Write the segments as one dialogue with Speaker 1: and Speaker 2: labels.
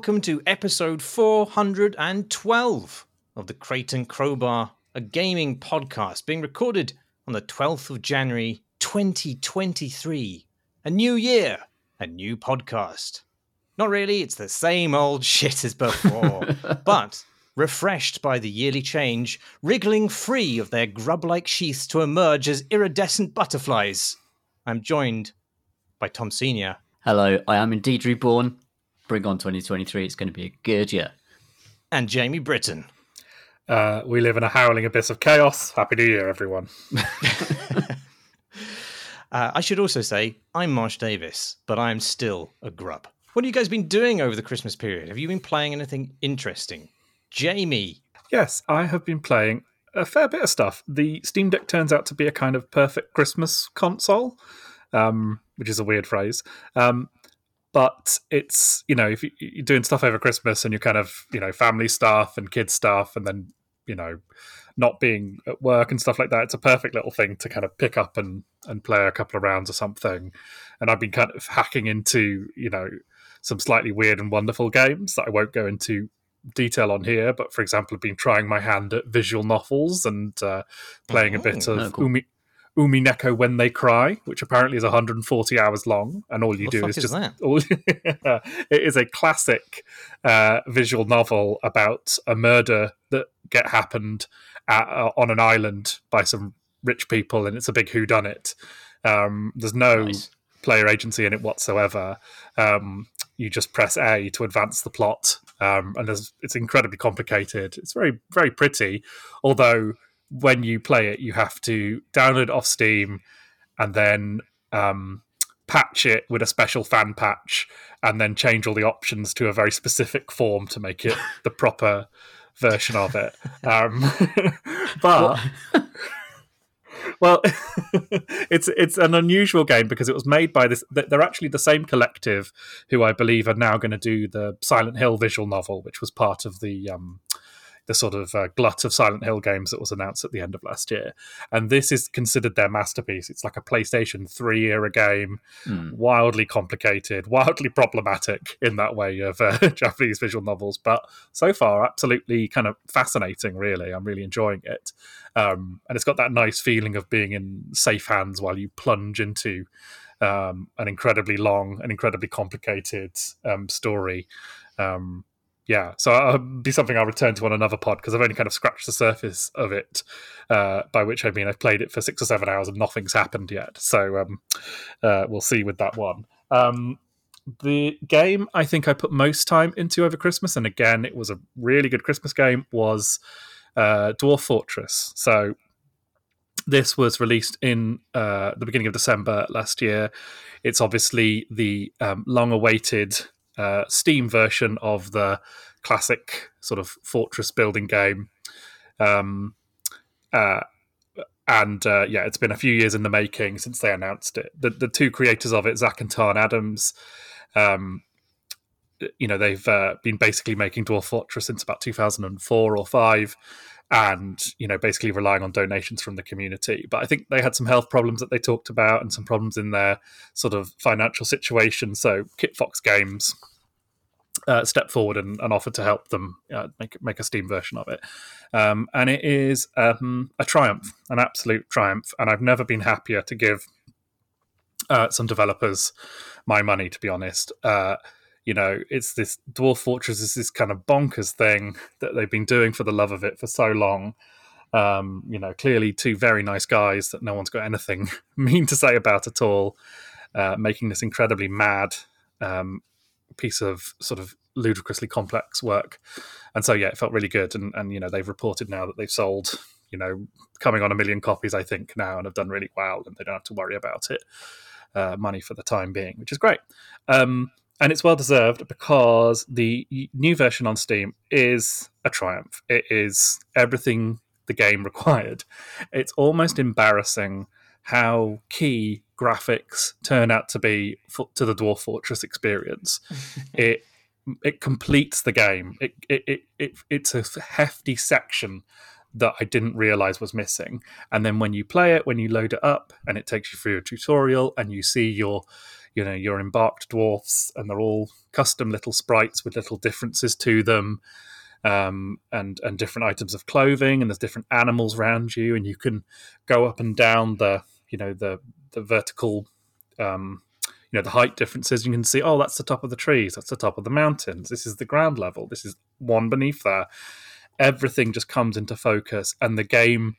Speaker 1: Welcome to episode 412 of the Crate and Crowbar, a gaming podcast being recorded on the 12th of January 2023. A new year, a new podcast. Not really, it's the same old shit as before, but refreshed by the yearly change, wriggling free of their grub like sheaths to emerge as iridescent butterflies. I'm joined by Tom Senior.
Speaker 2: Hello, I am indeed reborn. Bring on 2023. It's going to be a good year.
Speaker 1: And Jamie Britton.
Speaker 3: Uh, we live in a howling abyss of chaos. Happy New Year, everyone.
Speaker 1: uh, I should also say, I'm Marsh Davies, but I'm still a grub. What have you guys been doing over the Christmas period? Have you been playing anything interesting? Jamie.
Speaker 3: Yes, I have been playing a fair bit of stuff. The Steam Deck turns out to be a kind of perfect Christmas console, um, which is a weird phrase. Um, but it's you know if you're doing stuff over Christmas and you're kind of you know family stuff and kids stuff, and then you know not being at work and stuff like that, it's a perfect little thing to kind of pick up and and play a couple of rounds or something. And I've been kind of hacking into you know some slightly weird and wonderful games that I won't go into detail on here, but for example, I've been trying my hand at visual novels and uh, playing oh, a bit of oh, cool. Umi, Umineko When They Cry, which apparently is 140 hours long, and all you
Speaker 1: what
Speaker 3: do
Speaker 1: is,
Speaker 3: is just.
Speaker 1: All,
Speaker 3: it is a classic uh, visual novel about a murder that get happened at, uh, on an island by some rich people, and it's a big whodunit. Um, there's no nice. player agency in it whatsoever. Um, you just press A to advance the plot, um, and it's incredibly complicated. It's very very pretty, although when you play it, you have to download it off Steam and then um, patch it with a special fan patch, and then change all the options to a very specific form to make it the proper version of it. Um, but well, it's it's an unusual game because it was made by this. They're actually the same collective who I believe are now going to do the Silent Hill visual novel, which was part of the um, the sort of uh, glut of Silent Hill games that was announced at the end of last year. And this is considered their masterpiece. It's like a PlayStation 3 era game, mm. wildly complicated, wildly problematic in that way of uh, Japanese visual novels. But so far, absolutely kind of fascinating, really. I'm really enjoying it. Um, and it's got that nice feeling of being in safe hands while you plunge into. Um, an incredibly long and incredibly complicated um, story. Um, yeah, so it'll be something I'll return to on another pod because I've only kind of scratched the surface of it. Uh, by which I mean I've played it for six or seven hours and nothing's happened yet. So um, uh, we'll see with that one. Um, the game I think I put most time into over Christmas, and again it was a really good Christmas game, was uh, Dwarf Fortress. So this was released in uh, the beginning of December last year. It's obviously the um, long-awaited uh, Steam version of the classic sort of fortress building game. Um, uh, and uh, yeah, it's been a few years in the making since they announced it. The, the two creators of it, Zach and Tarn Adams, um, you know, they've uh, been basically making Dwarf Fortress since about 2004 or five and you know basically relying on donations from the community. But i think they had some health problems that they talked about and some problems in their sort of financial situation. So kitfox games uh, stepped forward and, and, offered to help them uh, make make a steam version of it. Um, and it is um, a triumph an absolute triumph. And i've never been happier to give uh, some developers my money to be honest. Uh, you know, it's this Dwarf Fortress is this kind of bonkers thing that they've been doing for the love of it for so long. Um, you know, clearly two very nice guys that no one's got anything mean to say about at all, uh, making this incredibly mad um, piece of sort of ludicrously complex work. And so, yeah, it felt really good. And, and, you know, they've reported now that they've sold, you know, coming on a million copies, I think, now and have done really well. And they don't have to worry about it. Uh, money for the time being, which is great. Um, and it's well deserved because the new version on Steam is a triumph. It is everything the game required. It's almost embarrassing how key graphics turn out to be for, to the Dwarf Fortress experience. it it completes the game. It, it, it, it it's a hefty section that I didn't realize was missing. And then when you play it, when you load it up, and it takes you through a tutorial, and you see your you know your embarked dwarfs, and they're all custom little sprites with little differences to them. Um, and and different items of clothing, and there's different animals around you, and you can go up and down the you know the the vertical um, you know the height differences you can see oh that's the top of the trees that's the top of the mountains this is the ground level this is one beneath there everything just comes into focus and the game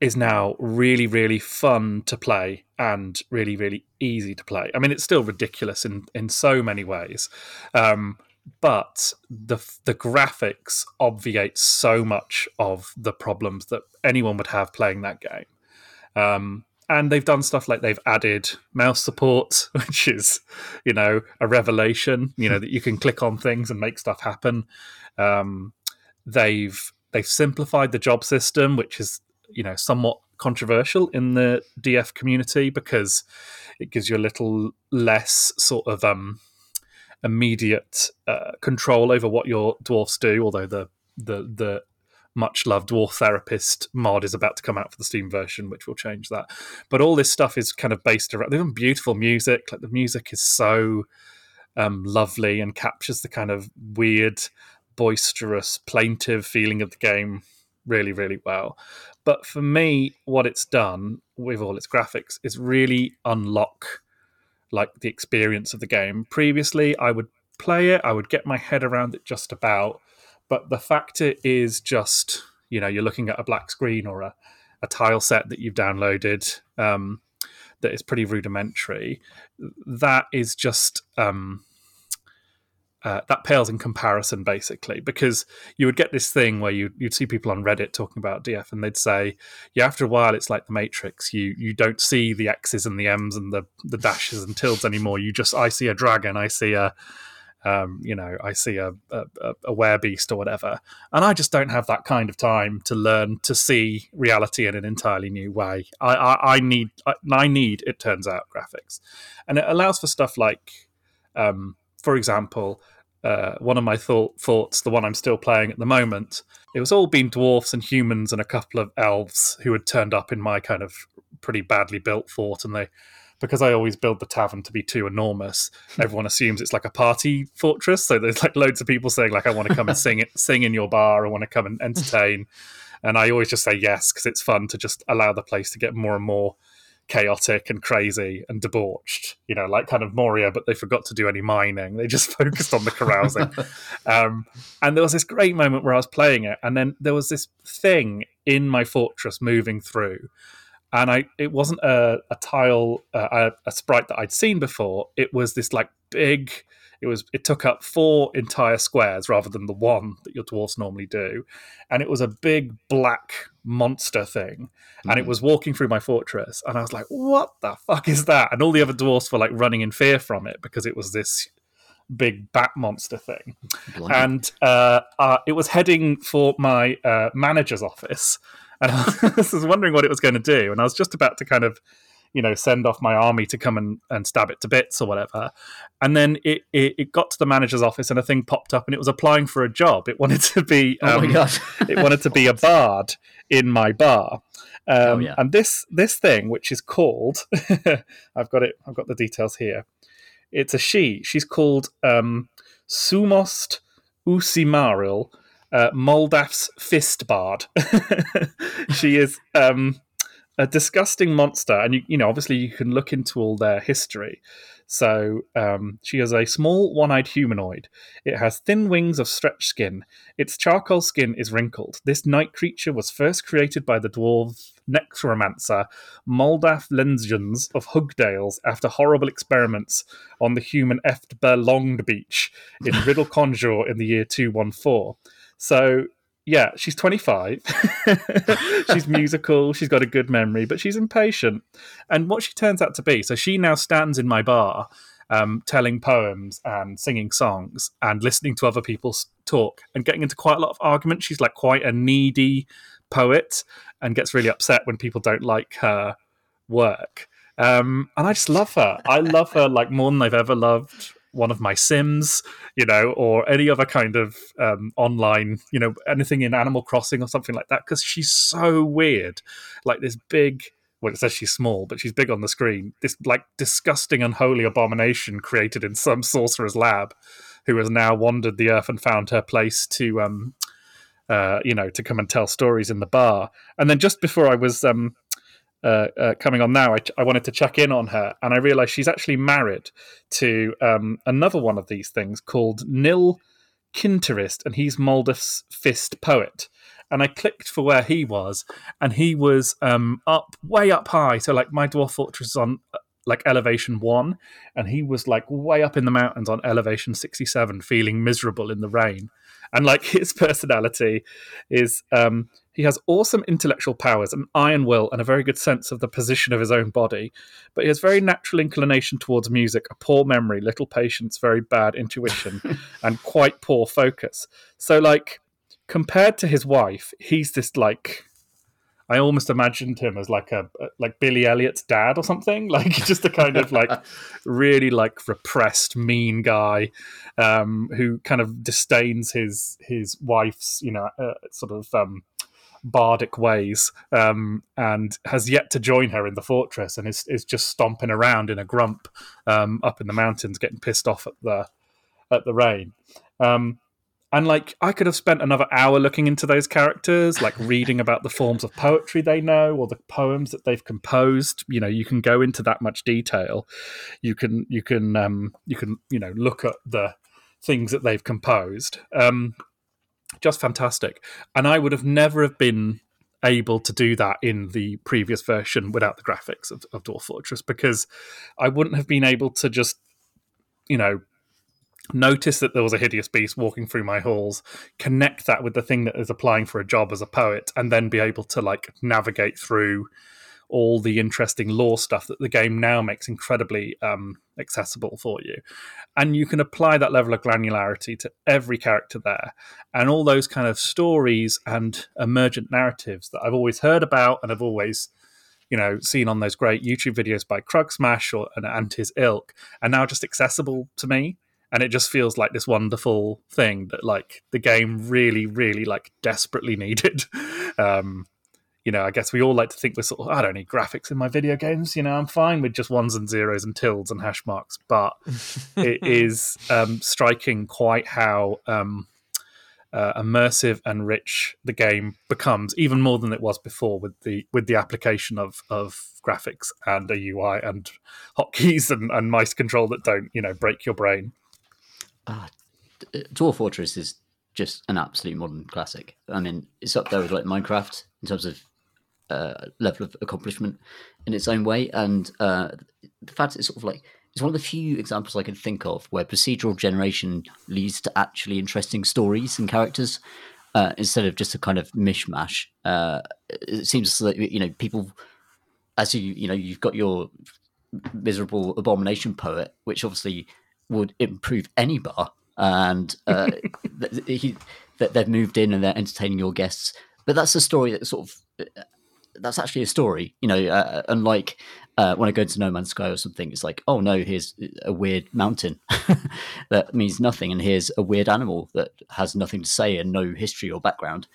Speaker 3: is now really really fun to play and really really easy to play i mean it's still ridiculous in in so many ways um, but the the graphics obviate so much of the problems that anyone would have playing that game um, and they've done stuff like they've added mouse support, which is, you know, a revelation. You know that you can click on things and make stuff happen. Um, they've they've simplified the job system, which is you know somewhat controversial in the DF community because it gives you a little less sort of um, immediate uh, control over what your dwarfs do. Although the the the much loved Dwarf Therapist mod is about to come out for the Steam version, which will change that. But all this stuff is kind of based around. Have beautiful music. Like the music is so um, lovely and captures the kind of weird, boisterous, plaintive feeling of the game really, really well. But for me, what it's done with all its graphics is really unlock like the experience of the game. Previously, I would play it, I would get my head around it just about but the fact it is just you know you're looking at a black screen or a, a tile set that you've downloaded um, that is pretty rudimentary that is just um, uh, that pales in comparison basically because you would get this thing where you, you'd see people on reddit talking about df and they'd say yeah after a while it's like the matrix. You you don't see the x's and the m's and the, the dashes and tildes anymore. You just i see a dragon. I see a um, you know, I see a, a, a werebeast or whatever, and I just don't have that kind of time to learn to see reality in an entirely new way. I, I, I need, I, I, need, it turns out, graphics, and it allows for stuff like, um, for example, uh, one of my thought, thoughts, the one I'm still playing at the moment, it was all been dwarfs and humans and a couple of elves who had turned up in my kind of pretty badly built fort, and they because I always build the tavern to be too enormous, everyone assumes it's like a party fortress. So there's like loads of people saying like, "I want to come and sing it, sing in your bar. I want to come and entertain," and I always just say yes because it's fun to just allow the place to get more and more chaotic and crazy and debauched. You know, like kind of Moria, but they forgot to do any mining. They just focused on the carousing. um, and there was this great moment where I was playing it, and then there was this thing in my fortress moving through and I it wasn't a, a tile uh, a, a, sprite that I'd seen before. It was this like big. It was it took up four entire squares rather than the one that your dwarfs normally do, and it was a big black monster thing, mm. and it mm. was walking through my fortress, and I was like, "What the fuck is that?" And all the other dwarfs were like running in fear from it because it was this big bat monster thing, Blimey. and uh, uh, it was heading for my uh, manager's office and I was wondering what it was going to do. And I was just about to kind of, you know, send off my army to come and, and stab it to bits or whatever. And then it, it, it got to the manager's office and a thing popped up and it was applying for a job. It wanted to be um, oh my um, God. it wanted to be a bard in my bar. Um, oh, yeah. And this this thing, which is called, I've got it. I've got the details here. It's a she. She's called um, Sumost Usimaril, uh, Moldaf's fist bard. she is um, a disgusting monster, and you, you know, obviously, you can look into all their history. So um, she is a small, one-eyed humanoid. It has thin wings of stretched skin. Its charcoal skin is wrinkled. This night creature was first created by the dwarf necromancer Moldaf Lensjans of Hugdales after horrible experiments on the human Eftber Longbeach in Riddle Conjure in the year 214. So yeah, she's 25. she's musical. She's got a good memory, but she's impatient. And what she turns out to be, so she now stands in my bar, um, telling poems and singing songs and listening to other people talk and getting into quite a lot of argument. She's like quite a needy poet and gets really upset when people don't like her work. Um, and I just love her. I love her like more than I've ever loved one of my Sims, you know, or any other kind of um, online, you know, anything in Animal Crossing or something like that, because she's so weird. Like this big, well, it says she's small, but she's big on the screen. This like disgusting, unholy abomination created in some sorcerer's lab, who has now wandered the earth and found her place to, um, uh, you know, to come and tell stories in the bar. And then just before I was um, uh, uh, coming on now, I, I, wanted to check in on her, and I realised she's actually married to um, another one of these things called Nil Kinterist, and he's Moldav's fist poet and I clicked for where he was, and he was um, up way up high. So like my dwarf fortress is on uh, like elevation one, and he was like way up in the mountains on elevation sixty seven, feeling miserable in the rain. And like his personality is, um, he has awesome intellectual powers, an iron will, and a very good sense of the position of his own body. But he has very natural inclination towards music, a poor memory, little patience, very bad intuition, and quite poor focus. So like compared to his wife, he's this like I almost imagined him as like a like Billy Elliot's dad or something, like just a kind of like really like repressed, mean guy um, who kind of disdains his his wife's you know uh, sort of um, bardic ways um, and has yet to join her in the fortress and is is just stomping around in a grump um, up in the mountains, getting pissed off at the at the rain. Um, and like I could have spent another hour looking into those characters, like reading about the forms of poetry they know or the poems that they've composed. You know, you can go into that much detail. You can you can um, you can you know look at the things that they've composed. Um, just fantastic. And I would have never have been able to do that in the previous version without the graphics of, of Dwarf Fortress because I wouldn't have been able to just you know notice that there was a hideous beast walking through my halls connect that with the thing that is applying for a job as a poet and then be able to like navigate through all the interesting lore stuff that the game now makes incredibly um, accessible for you. And you can apply that level of granularity to every character there. And all those kind of stories and emergent narratives that i've always heard about and i've always you know seen on those great youtube videos by Kruggsmash or and his ilk are now just accessible to me. And it just feels like this wonderful thing that like the game really really like desperately needed. Um you know i guess we all like to think we're sort of i don't need graphics in my video games you know i'm fine with just ones and zeros and tildes and hash marks but it is um striking quite how um uh, immersive and rich the game becomes even more than it was before with the with the application of of graphics and a UI and hotkeys and, and mice control that don't you know break your brain
Speaker 2: uh, Dwarf Fortress is just an absolute modern classic. I mean, it's up there with like Minecraft in terms of uh, level of accomplishment in its own way, and uh, the fact it's sort of like it's one of the few examples I can think of where procedural generation leads to actually interesting stories and characters uh, instead of just a kind of mishmash. Uh, it seems that you know people, as you you know, you've got your miserable abomination poet, which obviously would improve any bar, and uh, he, that they've moved in and they're entertaining your guests. But that's a story that sort of uh, that's actually a story, you know. Uh, unlike uh, when I go to No Man's Sky or something, it's like, oh no, here's a weird mountain that means nothing, and here's a weird animal that has nothing to say and no history or background.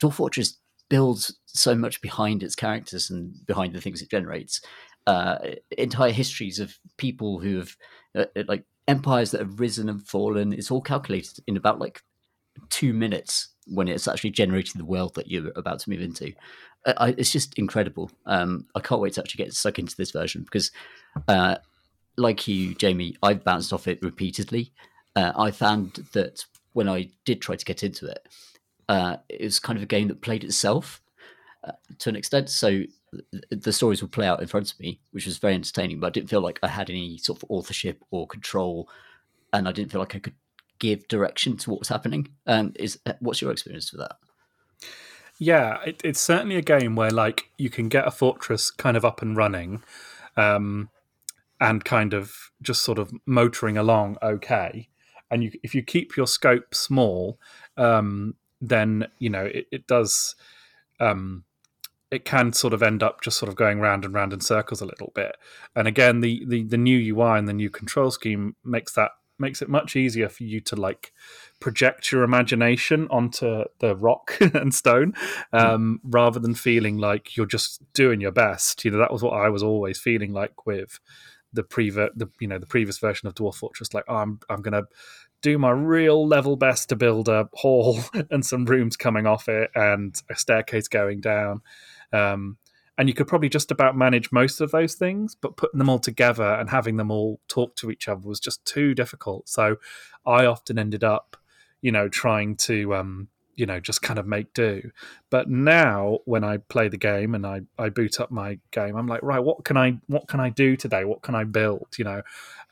Speaker 2: Dwarf Fortress builds so much behind its characters and behind the things it generates. Uh, entire histories of people who have uh, like empires that have risen and fallen. It's all calculated in about like two minutes when it's actually generating the world that you're about to move into. I, it's just incredible. Um, I can't wait to actually get stuck into this version because, uh, like you, Jamie, I've bounced off it repeatedly. Uh, I found that when I did try to get into it, uh, it was kind of a game that played itself uh, to an extent. So the stories would play out in front of me, which was very entertaining. But I didn't feel like I had any sort of authorship or control, and I didn't feel like I could give direction to what was happening. Um, is uh, what's your experience with that?
Speaker 3: Yeah, it, it's certainly a game where like you can get a fortress kind of up and running, um, and kind of just sort of motoring along okay. And you, if you keep your scope small, um, then you know it, it does. Um, it can sort of end up just sort of going round and round in circles a little bit. And again, the, the, the new UI and the new control scheme makes that makes it much easier for you to like project your imagination onto the rock and stone um, mm. rather than feeling like you're just doing your best. You know, that was what I was always feeling like with the previous, the you know, the previous version of Dwarf Fortress. Like, oh, I'm I'm gonna do my real level best to build a hall and some rooms coming off it and a staircase going down. Um, and you could probably just about manage most of those things, but putting them all together and having them all talk to each other was just too difficult. So I often ended up, you know, trying to, um, you know, just kind of make do. But now when I play the game and I, I boot up my game, I'm like, right, what can I what can I do today? What can I build? You know,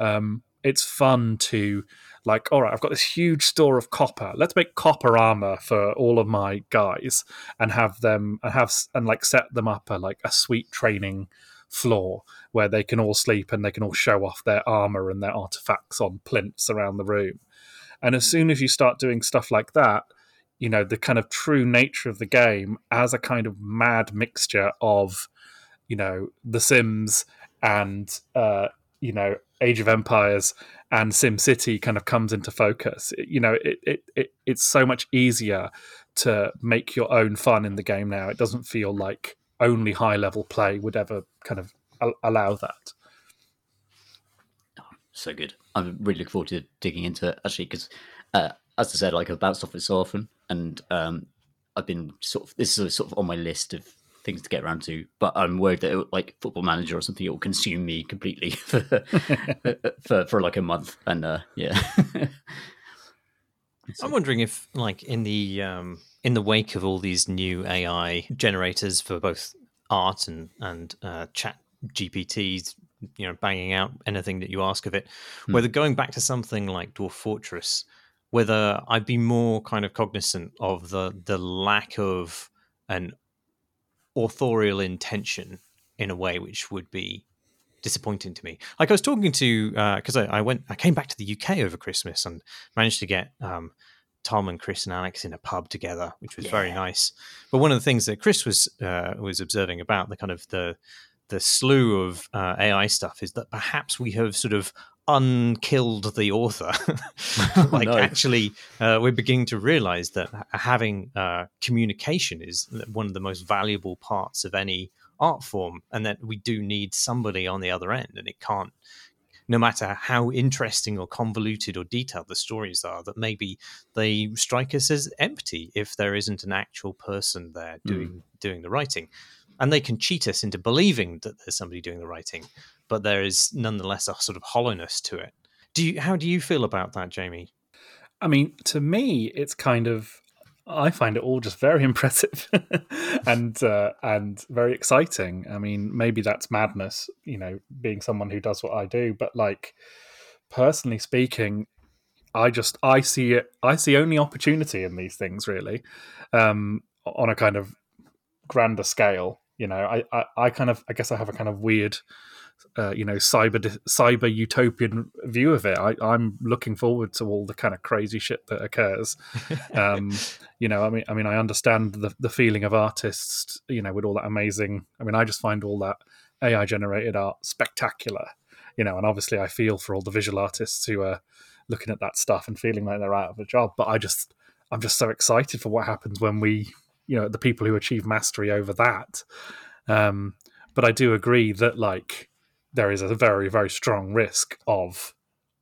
Speaker 3: um, it's fun to like, all right, I've got this huge store of copper. Let's make copper armor for all of my guys and have them and have and like set them up a like a sweet training floor where they can all sleep and they can all show off their armor and their artifacts on plinths around the room. And as soon as you start doing stuff like that, you know, the kind of true nature of the game as a kind of mad mixture of, you know, The Sims and uh, you know, Age of Empires and Sim City kind of comes into focus. You know, it, it, it it's so much easier to make your own fun in the game now. It doesn't feel like only high level play would ever kind of allow that.
Speaker 2: Oh, so good. I'm really looking forward to digging into it actually because, uh, as I said, like I've bounced off it so often, and um, I've been sort of this is sort of on my list of things to get around to. But I'm worried that it, like Football Manager or something, it will consume me completely for for, for like a month. And uh, yeah,
Speaker 1: I'm wondering if like in the um, in the wake of all these new AI generators for both art and and uh, chat GPTs, you know, banging out anything that you ask of it, hmm. whether going back to something like Dwarf Fortress, whether I'd be more kind of cognizant of the the lack of an authorial intention in a way which would be disappointing to me. Like I was talking to because uh, I, I, went, I came back to the UK over Christmas and managed to get um, Tom and Chris and Alex in a pub together, which was yeah. very nice. But one of the things that Chris was uh, was observing about the kind of the the slew of uh, AI stuff is that perhaps we have sort of unkilled the author. like, no. actually, uh, we're beginning to realize that having uh, communication is one of the most valuable parts of any art form, and that we do need somebody on the other end, and it can't. No matter how interesting or convoluted or detailed the stories are, that maybe they strike us as empty if there isn't an actual person there doing mm. doing the writing, and they can cheat us into believing that there's somebody doing the writing but there is nonetheless a sort of hollowness to it. Do you? How do you feel about that, Jamie?
Speaker 3: I mean, to me, it's kind of I find it all just very impressive and uh, and very exciting. I mean, maybe that's madness, you know, being someone who does what I do. But like, personally speaking, I just I see it. I see only opportunity in these things, really, um, on a kind of grander scale. You know, I, I I kind of I guess I have a kind of weird uh, you know cyber cyber utopian view of it. I, i'm looking forward to all the kind of crazy shit that occurs. Um, you know, I mean, I mean, I understand the the feeling of artists. You know, with all that amazing. I mean, I just find all that AI generated art spectacular. You know, and obviously, I feel for all the visual artists who are looking at that stuff and feeling like they're out of a job. But I just, I'm just so excited for what happens when we, you know, the people who achieve mastery over that. Um, but I do agree that like there is a very very strong risk of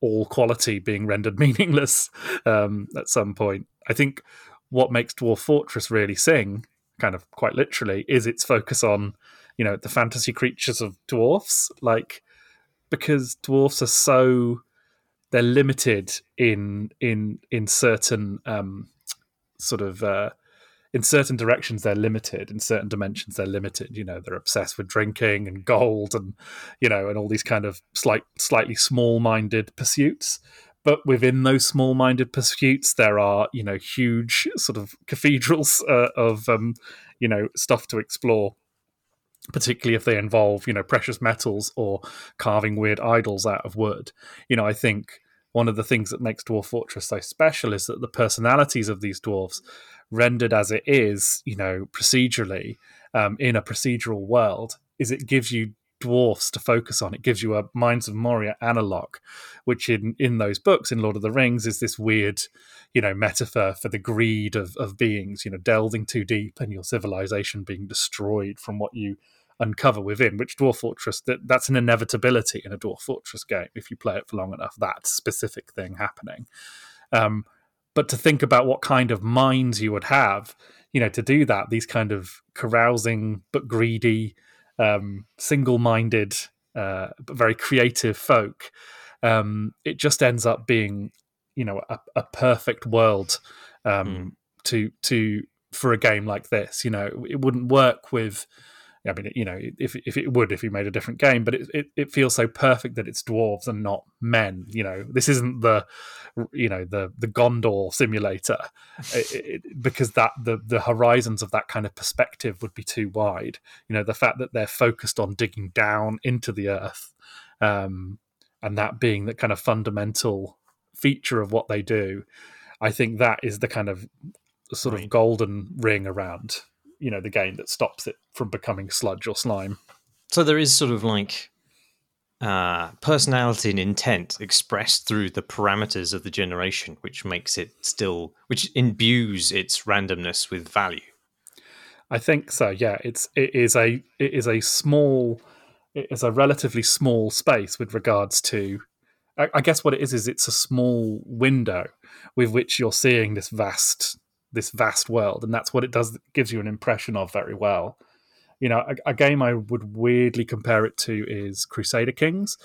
Speaker 3: all quality being rendered meaningless um, at some point. I think what makes Dwarf Fortress really sing, kind of quite literally, is its focus on you know the fantasy creatures of dwarfs, like because dwarfs are so they're limited in in in certain um, sort of uh, in certain directions they're limited. In certain dimensions they're limited. You know they're obsessed with drinking and gold and you know and all these kind of slight slightly small-minded pursuits. But within those small-minded pursuits there are you know huge sort of cathedrals uh, of um, you know stuff to explore particularly if they involve you know precious metals or carving weird idols out of wood. You know i think one of the things that makes dwarf fortress so special is that the personalities of these dwarves rendered as it is, you know, procedurally um, in a procedural world, is it gives you dwarfs to focus on. It gives you a Mines of Moria analog, which in in those books in Lord of the Rings is this weird, you know, metaphor for the greed of of beings, you know, delving too deep and your civilization being destroyed from what you uncover within. Which Dwarf Fortress that that's an inevitability in a Dwarf Fortress game if you play it for long enough. That specific thing happening. Um, but to think about what kind of minds you would have, you know, to do that, these kind of carousing but greedy um, single-minded, uh, but very creative folk, um, it just ends up being, you know, a, a perfect world um, mm. to to for a game like this. You know, it wouldn't work with I mean, you know, if if it would if he made a different game, but it, it, it, feels so perfect that it's dwarves and not men. You know, this isn't the, you know, the the Gondor simulator, it, it, because that the the horizons of that kind of perspective would be too wide. You know, the fact that they're focused on digging down into the earth, um, and that being the kind of fundamental feature of what they do, I think that is the kind of sort right. of golden ring around you know the game that stops it from becoming sludge or slime.
Speaker 1: So there is sort of like uh, personality and intent expressed through the parameters of the generation, which makes it still, which imbues its randomness with value.
Speaker 3: I think so. Yeah, it's it is a it is a small, it is a relatively small space with regards to. I, I guess what it is is it's a small window with which you're seeing this vast this vast world, and that's what it does. Gives you an impression of very well. You know, a, a game I would weirdly compare it to is Crusader Kings,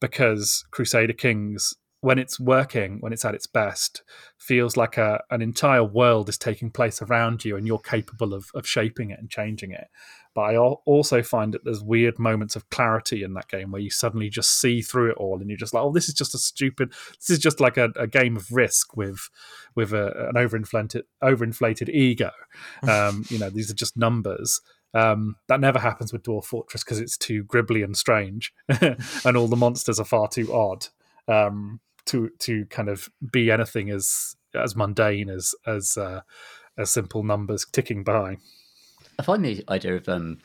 Speaker 3: because Crusader Kings when it's working, when it's at its best, feels like a, an entire world is taking place around you and you're capable of, of shaping it and changing it. But I also find that there's weird moments of clarity in that game where you suddenly just see through it all, and you're just like, "Oh, this is just a stupid. This is just like a, a game of Risk with with a, an overinflated overinflated ego. Um, you know, these are just numbers." Um, that never happens with Dwarf Fortress because it's too gribbly and strange, and all the monsters are far too odd um, to to kind of be anything as as mundane as as uh, as simple numbers ticking by.
Speaker 2: I find the idea of um,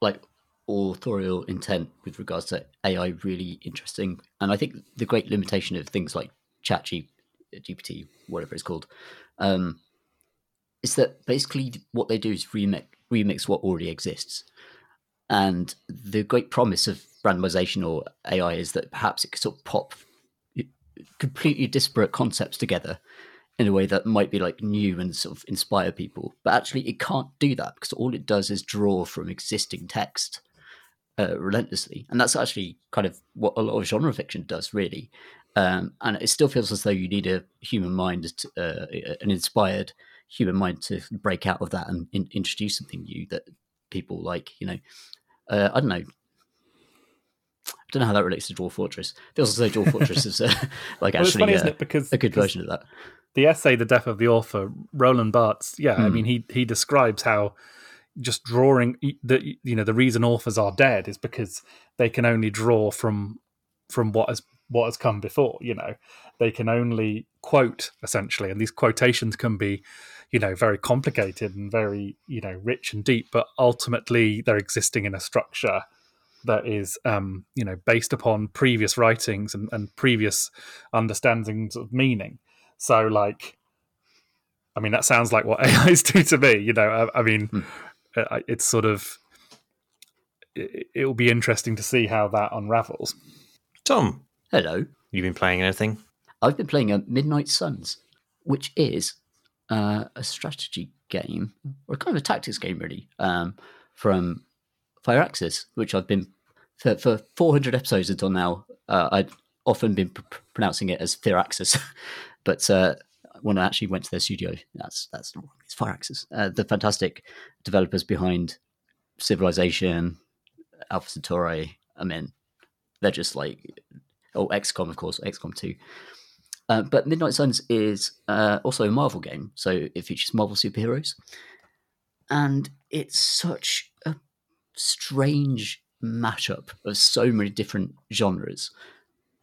Speaker 2: like authorial intent with regards to AI really interesting, and I think the great limitation of things like ChatGPT, whatever it's called, um, is that basically what they do is remix remix what already exists. And the great promise of randomization or AI is that perhaps it could sort of pop completely disparate concepts together in a way that might be like new and sort of inspire people. But actually, it can't do that because all it does is draw from existing text uh, relentlessly, and that's actually kind of what a lot of genre fiction does, really. Um, and it still feels as though you need a human mind, to, uh, an inspired human mind to break out of that and in- introduce something new that people like. You know, uh, I don't know. I don't know how that relates to Dwarf Fortress. It feels as though Dwarf Fortress is uh, like well, actually funny, uh, because, a good version of that
Speaker 3: the essay "The Death of the Author," Roland Barthes. Yeah, mm. I hmm. mean, he he describes how just drawing the you know the reason authors are dead is because they can only draw from from what has what has come before you know they can only quote essentially and these quotations can be you know very complicated and very you know rich and deep but ultimately they're existing in a structure that is um you know based upon previous writings and, and previous understandings of meaning so, like, I mean, that sounds like what AIs do to me. You know, I, I mean, hmm. Uh, it's sort of it, will be interesting to see how that unravels.
Speaker 1: Tom,
Speaker 2: hello.
Speaker 1: You've been playing anything?
Speaker 2: I've been playing a Midnight Suns, which is uh, a strategy game or kind of a tactics game, really, um, from Firaxis, which I've been for, for 400 episodes until now. Uh, I've often been pr- pronouncing it as Firaxis, But uh, when I actually went to their studio, that's that's it's Firaxis. Uh, the fantastic developers behind Civilization, Alpha Centauri. I mean, they're just like oh XCOM, of course, XCOM two. Uh, but Midnight Suns is uh, also a Marvel game, so it features Marvel superheroes, and it's such a strange mashup of so many different genres.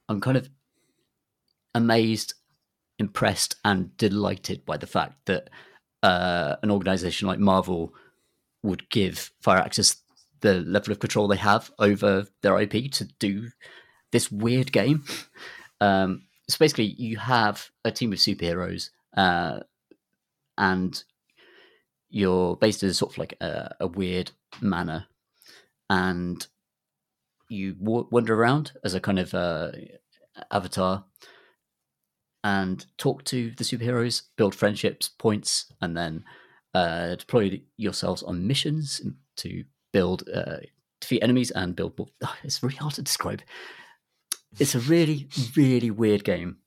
Speaker 2: I'm kind of amazed impressed and delighted by the fact that uh, an organization like Marvel would give Firaxis the level of control they have over their IP to do this weird game. Um, so basically, you have a team of superheroes, uh, and you're based in sort of like a, a weird manor, and you w- wander around as a kind of uh, avatar and talk to the superheroes, build friendships, points, and then uh, deploy yourselves on missions to build, uh, defeat enemies, and build. Oh, it's really hard to describe. It's a really, really weird game.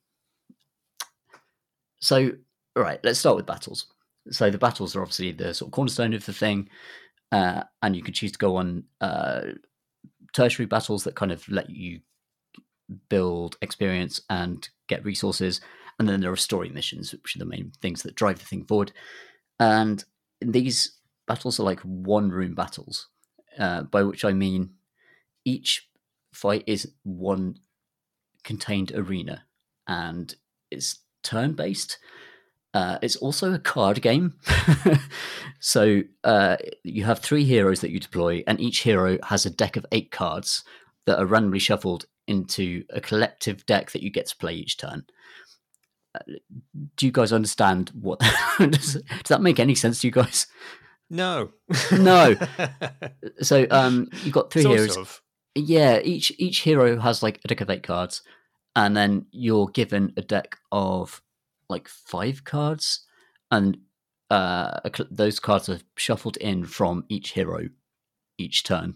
Speaker 2: So, all right, let's start with battles. So the battles are obviously the sort of cornerstone of the thing, uh, and you can choose to go on uh, tertiary battles that kind of let you build experience and get resources. And then there are story missions, which are the main things that drive the thing forward. And these battles are like one room battles, uh, by which I mean each fight is one contained arena and it's turn based. Uh, it's also a card game. so uh, you have three heroes that you deploy, and each hero has a deck of eight cards that are randomly shuffled into a collective deck that you get to play each turn. Uh, do you guys understand what? does, does that make any sense to you guys?
Speaker 1: No.
Speaker 2: no. So um, you've got three
Speaker 1: sort
Speaker 2: heroes.
Speaker 1: of.
Speaker 2: Yeah, each each hero has like a deck of eight cards, and then you're given a deck of like five cards, and uh, those cards are shuffled in from each hero each turn.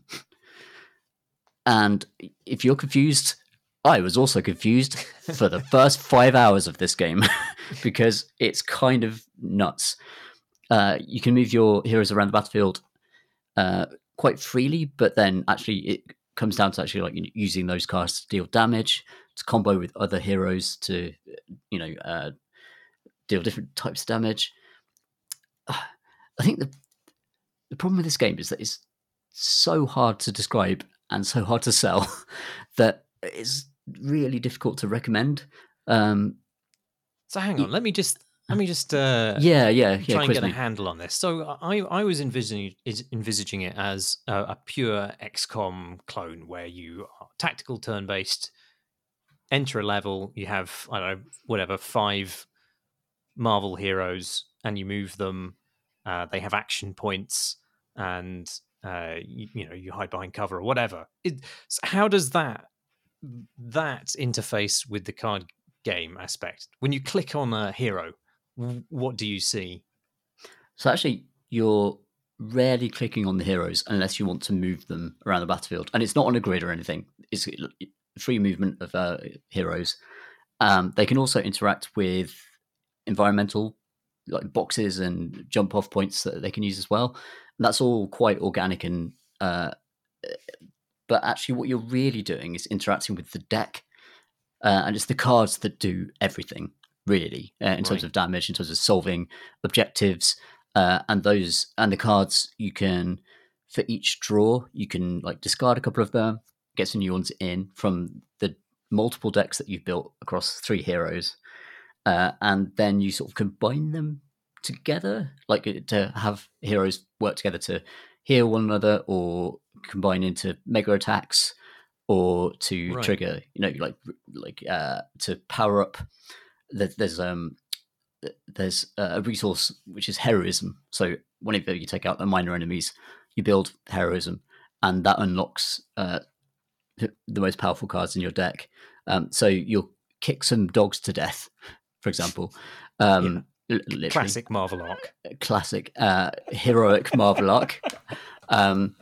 Speaker 2: And if you're confused, I was also confused for the first five hours of this game because it's kind of nuts. Uh, you can move your heroes around the battlefield uh, quite freely, but then actually it comes down to actually like using those cards to deal damage, to combo with other heroes to you know uh, deal different types of damage. I think the the problem with this game is that it's so hard to describe and so hard to sell that it's really difficult to recommend. Um,
Speaker 1: So hang on, let me just let me just uh,
Speaker 2: yeah, yeah, yeah.
Speaker 1: try and get a handle on this. So I I was envisaging is envisaging it as a, a pure XCOM clone where you are tactical turn based, enter a level, you have I don't know whatever five Marvel heroes, and you move them. Uh, they have action points, and uh, you, you know you hide behind cover or whatever. It, how does that that interface with the card game aspect? When you click on a hero, what do you see?
Speaker 2: So actually, you're rarely clicking on the heroes unless you want to move them around the battlefield, and it's not on a grid or anything. It's free movement of uh, heroes. Um, they can also interact with environmental like boxes and jump off points that they can use as well. That's all quite organic and. Uh, but actually, what you're really doing is interacting with the deck, uh, and it's the cards that do everything really uh, in terms
Speaker 1: Right.
Speaker 2: of damage, in terms of solving objectives, uh, and those and the cards you can for each draw you can like discard a couple of them, get some new ones in from the multiple decks that you've built across three heroes, uh, and then you sort of combine them together, like uh, to have heroes work together to heal one another or combine into mega attacks or to
Speaker 1: Right.
Speaker 2: trigger, you know, like like uh, to power up. There's um there's a resource which is heroism. So whenever you take out the minor enemies, you build heroism, and that unlocks uh, the most powerful cards in your deck. Um, so you'll kick some dogs to death, for example. Um, literally
Speaker 1: Classic Marvel arc.
Speaker 2: classic uh, heroic Marvel arc. Um,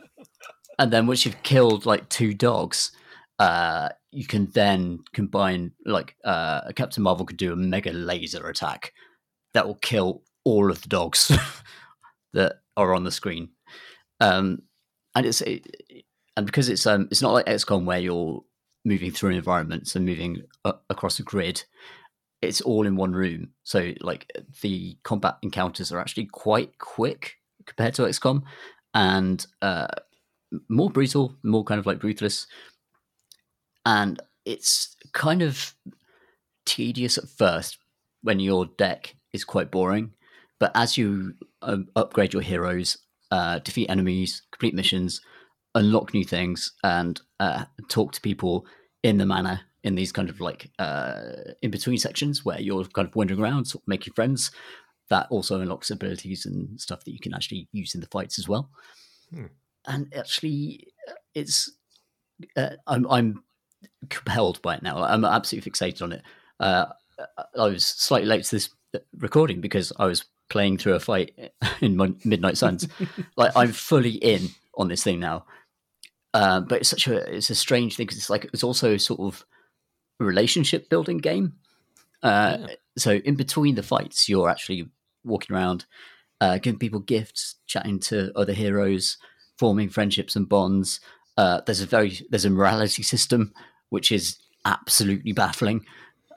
Speaker 2: and then once you've killed like two dogs, uh, you can then combine like uh, Captain Marvel could do a mega laser attack that will kill all of the dogs that are on the screen. Um, and it's it, and because it's um it's not like XCOM where you're moving through environments and moving a- across a grid it's all in one room. So like the combat encounters are actually quite quick compared to XCOM, and uh, more brutal, more kind of like ruthless, and it's kind of tedious at first when your deck is quite boring, but as you um, upgrade your heroes, uh, defeat enemies, complete missions, unlock new things and uh, talk to people in the manor in these kind of like uh, in between sections where you're kind of wandering around, sort of making friends. That also unlocks abilities and stuff that you can actually use in the fights as well.
Speaker 1: Hmm.
Speaker 2: And actually, it's uh, I'm I'm compelled by it now. I'm absolutely fixated on it. Uh, I was slightly late to this recording because I was playing through a fight in Midnight Suns. like I'm fully in on this thing now. Uh, but it's such a it's a strange thing because it's like it's also sort of relationship building game. Uh, yeah. So in between the fights, you're actually walking around, uh, giving people gifts, chatting to other heroes, forming friendships and bonds. Uh, there's a very there's a morality system which is absolutely baffling.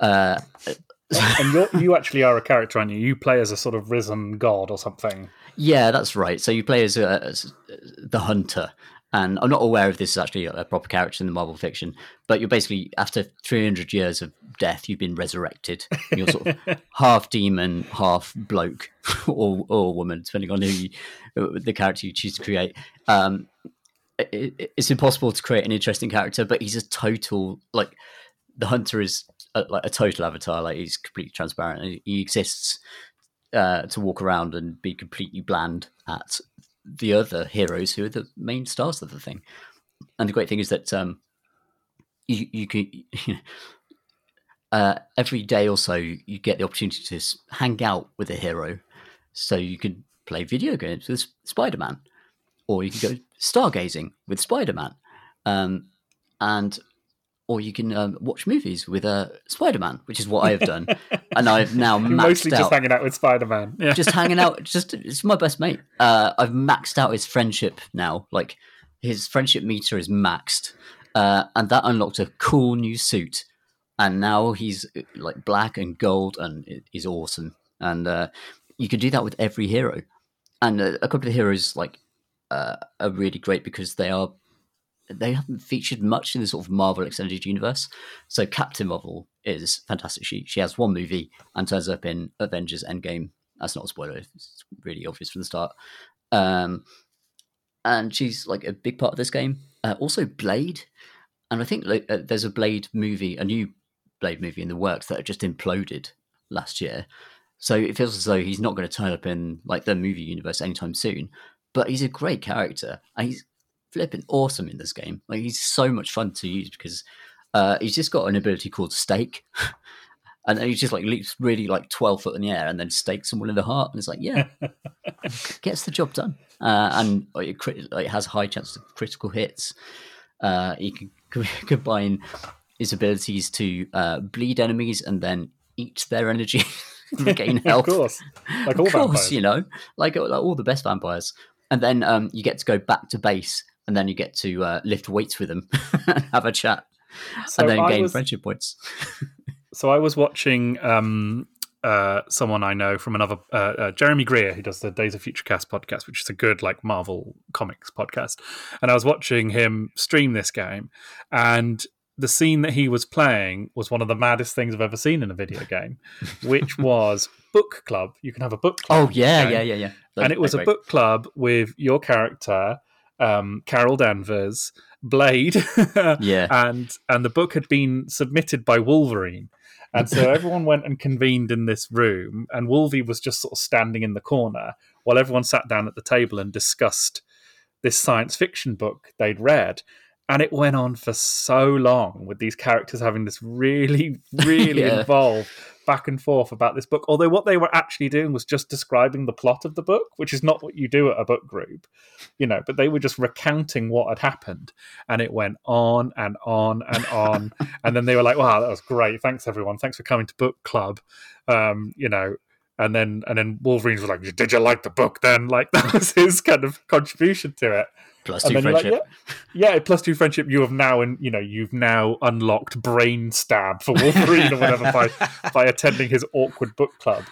Speaker 2: Uh,
Speaker 3: and you actually are a character, aren't you? You play as a sort of risen god or something.
Speaker 2: Yeah, that's right. So you play as, a, as the hunter, and I'm not aware if this is actually a proper character in the Marvel fiction, but you're basically after 300 years of death, you've been resurrected. You're sort of half demon, half bloke, or, or woman, depending on who you, the character you choose to create. Um, it, it's impossible to create an interesting character, but he's a total like the hunter is a, like a total avatar. Like he's completely transparent. He exists uh, to walk around and be completely bland at the other heroes who are the main stars of the thing. And the great thing is that um, you you can you know, uh, every day or so you get the opportunity to hang out with a hero, so you can play video games with Spider Man, or you can go stargazing with Spider Man, um, and or you can um, watch movies with uh, Spider Man, which is what I have done, and I've now maxed
Speaker 3: mostly
Speaker 2: out,
Speaker 3: just hanging out with Spider Man,
Speaker 2: yeah. just hanging out. Just it's my best mate. Uh, I've maxed out his friendship now. Like his friendship meter is maxed, uh, and that unlocked a cool new suit, and now he's like black and gold, and he's awesome. And uh, you can do that with every hero, and uh, a couple of heroes like uh, are really great because they are they haven't featured much in the sort of Marvel extended universe. So Captain Marvel is fantastic. She she has one movie and turns up in Avengers Endgame. That's not a spoiler; it's really obvious from the start. Um, and she's like a big part of this game. Uh, also, Blade, and I think like, uh, there's a Blade movie, a new Blade movie in the works that just imploded last year. So it feels as though he's not going to turn up in like the movie universe anytime soon. But he's a great character, and he's flipping awesome in this game. Like he's so much fun to use because uh, he's just got an ability called stake. and he just like leaps really like 12 foot in the air and then stakes someone in the heart and it's like yeah gets the job done uh, and like, it, crit- like, has high chance of critical hits uh, he can combine his abilities to uh, bleed enemies and then eat their energy and regain health
Speaker 3: of course like all
Speaker 2: of course
Speaker 3: vampires.
Speaker 2: you know like, like all the best vampires and then um, you get to go back to base and then you get to uh, lift weights with them and have a chat
Speaker 3: So
Speaker 2: and then
Speaker 3: I
Speaker 2: gain
Speaker 3: was-
Speaker 2: friendship points
Speaker 3: So I was watching um, uh, someone I know from another uh, uh, Jeremy Greer, who does the Days of Future Cast podcast, which is a good like Marvel comics podcast. And I was watching him stream this game, and the scene that he was playing was one of the maddest things I've ever seen in a video game, which was book club. You can have a book club.
Speaker 2: oh yeah
Speaker 3: game.
Speaker 2: yeah yeah yeah
Speaker 3: and it was a book club with your character, um, Carol Danvers, Blade,
Speaker 2: Yeah.
Speaker 3: and and the book had been submitted by Wolverine, and so everyone went and convened in this room, and Wolvie was just sort of standing in the corner while everyone sat down at the table and discussed this science fiction book they'd read. And it went on for so long with these characters having this really, really
Speaker 2: Yeah.
Speaker 3: involved back and forth about this book. Although what they were actually doing was just describing the plot of the book, which is not what you do at a book group, you know. But they were just recounting what had happened, and it went on and on and on. and then they were like, "Wow, that was great! Thanks everyone. Thanks for coming to book club." Um, you know. And then, and then Wolverines was like, "Did you like the book?" Then, like that was his kind of contribution to it
Speaker 2: plus two
Speaker 3: then you're like,
Speaker 2: friendship
Speaker 3: yeah, yeah, plus two friendship. You have now, and you know, you've now unlocked brain stab for Wolverine or whatever by by attending his awkward book club.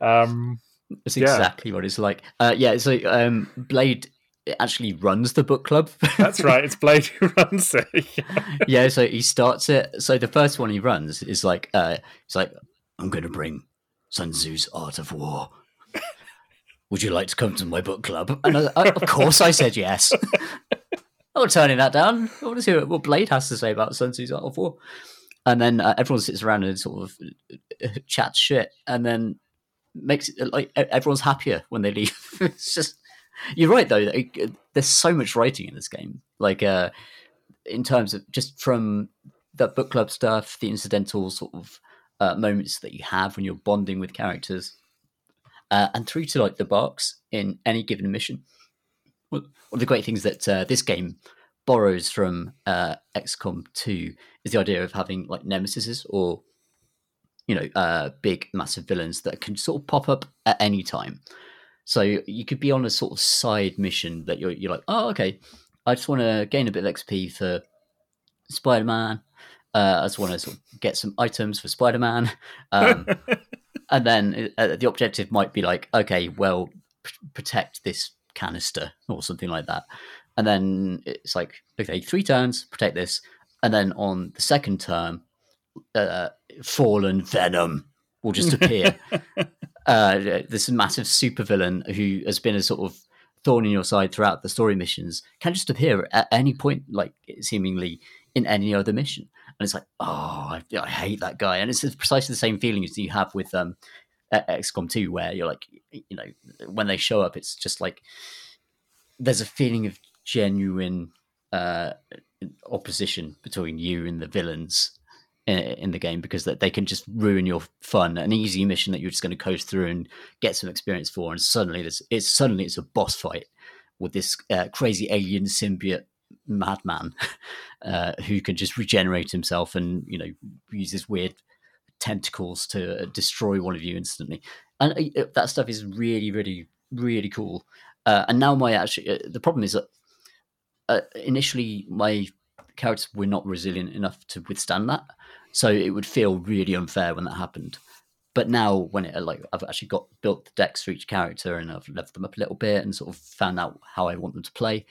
Speaker 3: Um,
Speaker 2: It's
Speaker 3: Yeah.
Speaker 2: exactly what it's like. Uh, yeah, so um, Blade actually runs the book club.
Speaker 3: that's right. It's Blade who runs it.
Speaker 2: yeah, so he starts it. So the first one he runs is like, uh, it's like, I'm going to bring Sun Tzu's Art of War. Would you like to come to my book club? And I, I, of course, I said yes. not turning that down. I want to hear what Blade has to say about Sun Tzu's Art of War. And then uh, everyone sits around and sort of uh, chats shit, and then makes it like e- everyone's happier when they leave. it's just you're right though. like, There's so much writing in this game, like uh, in terms of just from the book club stuff, the incidental sort of uh, moments that you have when you're bonding with characters, uh, and through to like the barks in any given mission. One of the great things that uh, this game borrows from uh, XCOM 2 is the idea of having like nemesises or you know uh, big massive villains that can sort of pop up at any time. So you could be on a sort of side mission that you're you're like, oh okay, I just want to gain a bit of XP for Spider Man. Uh, I just want to sort of get some items for Spider Man. Um, and then uh, the objective might be like, okay, well, p- protect this canister or something like that. And then it's like, okay, three turns, protect this. And then on the second turn, uh, fallen venom will just appear. uh, this massive supervillain who has been a sort of thorn in your side throughout the story missions can just appear at any point, like seemingly in any other mission. And it's like, oh, I, I hate that guy. And it's precisely the same feeling as you have with um, XCOM 2, where you're like, you know, when they show up, it's just like there's a feeling of genuine uh, opposition between you and the villains in, in the game because that they can just ruin your fun, an easy mission that you're just going to coast through and get some experience for, and suddenly it's suddenly it's a boss fight with this uh, crazy alien symbiote madman uh, who can just regenerate himself and you know use his weird tentacles to destroy one of you instantly, and uh, that stuff is really, really, really cool. Uh, and now my actually uh, the problem is that uh, initially my characters were not resilient enough to withstand that, so it would feel really unfair when that happened. But now, when it like I've actually got built the decks for each character and I've leveled them up a little bit and sort of found out how I want them to play,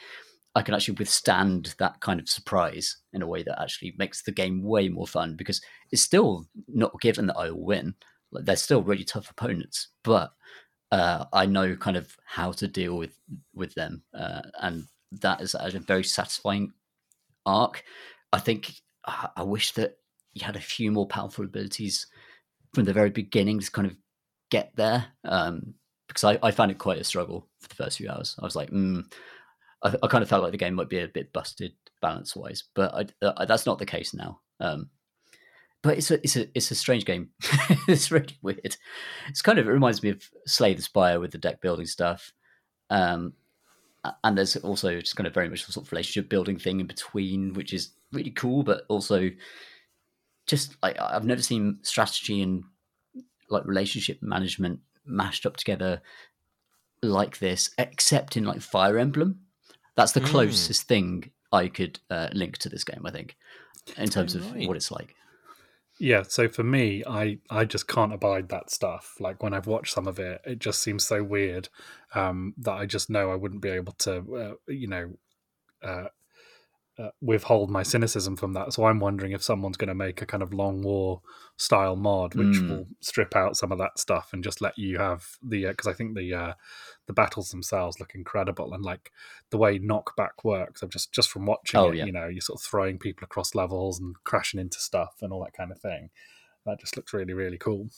Speaker 2: I can actually withstand that kind of surprise in a way that actually makes the game way more fun because it's still not given that I will win. Like they're still really tough opponents, but uh, I know kind of how to deal with with them, uh, and that is a very satisfying arc. I think I wish that you had a few more powerful abilities from the very beginning to kind of get there, um, because I, I found it quite a struggle for the first few hours. I was like, mm, I, I, kind of felt like the game might be a bit busted balance wise, but I, uh, that's not the case now. Um, but it's a it's a it's a strange game. it's really weird. It's kind of it reminds me of Slay the Spire with the deck building stuff. Um, and there's also just kind of very much a sort of relationship building thing in between, which is really cool, but also just like I've never seen strategy and like relationship management mashed up together like this, except in like Fire Emblem. That's the mm. closest thing I could uh, link to this game, I think, in terms of right. what it's like.
Speaker 3: Yeah, so for me, I I just can't abide that stuff. Like when I've watched some of it, it just seems so weird um, that I just know I wouldn't be able to, uh, you know, uh, uh, withhold my cynicism from that. So I'm wondering if someone's going to make a kind of long war style mod, which mm. will strip out some of that stuff and just let you have the because uh, I think the uh, the battles themselves look incredible and like the way knockback works. I've just just from watching oh, it, yeah. you know, you're sort of throwing people across levels and crashing into stuff and all that kind of thing. That just looks really really cool.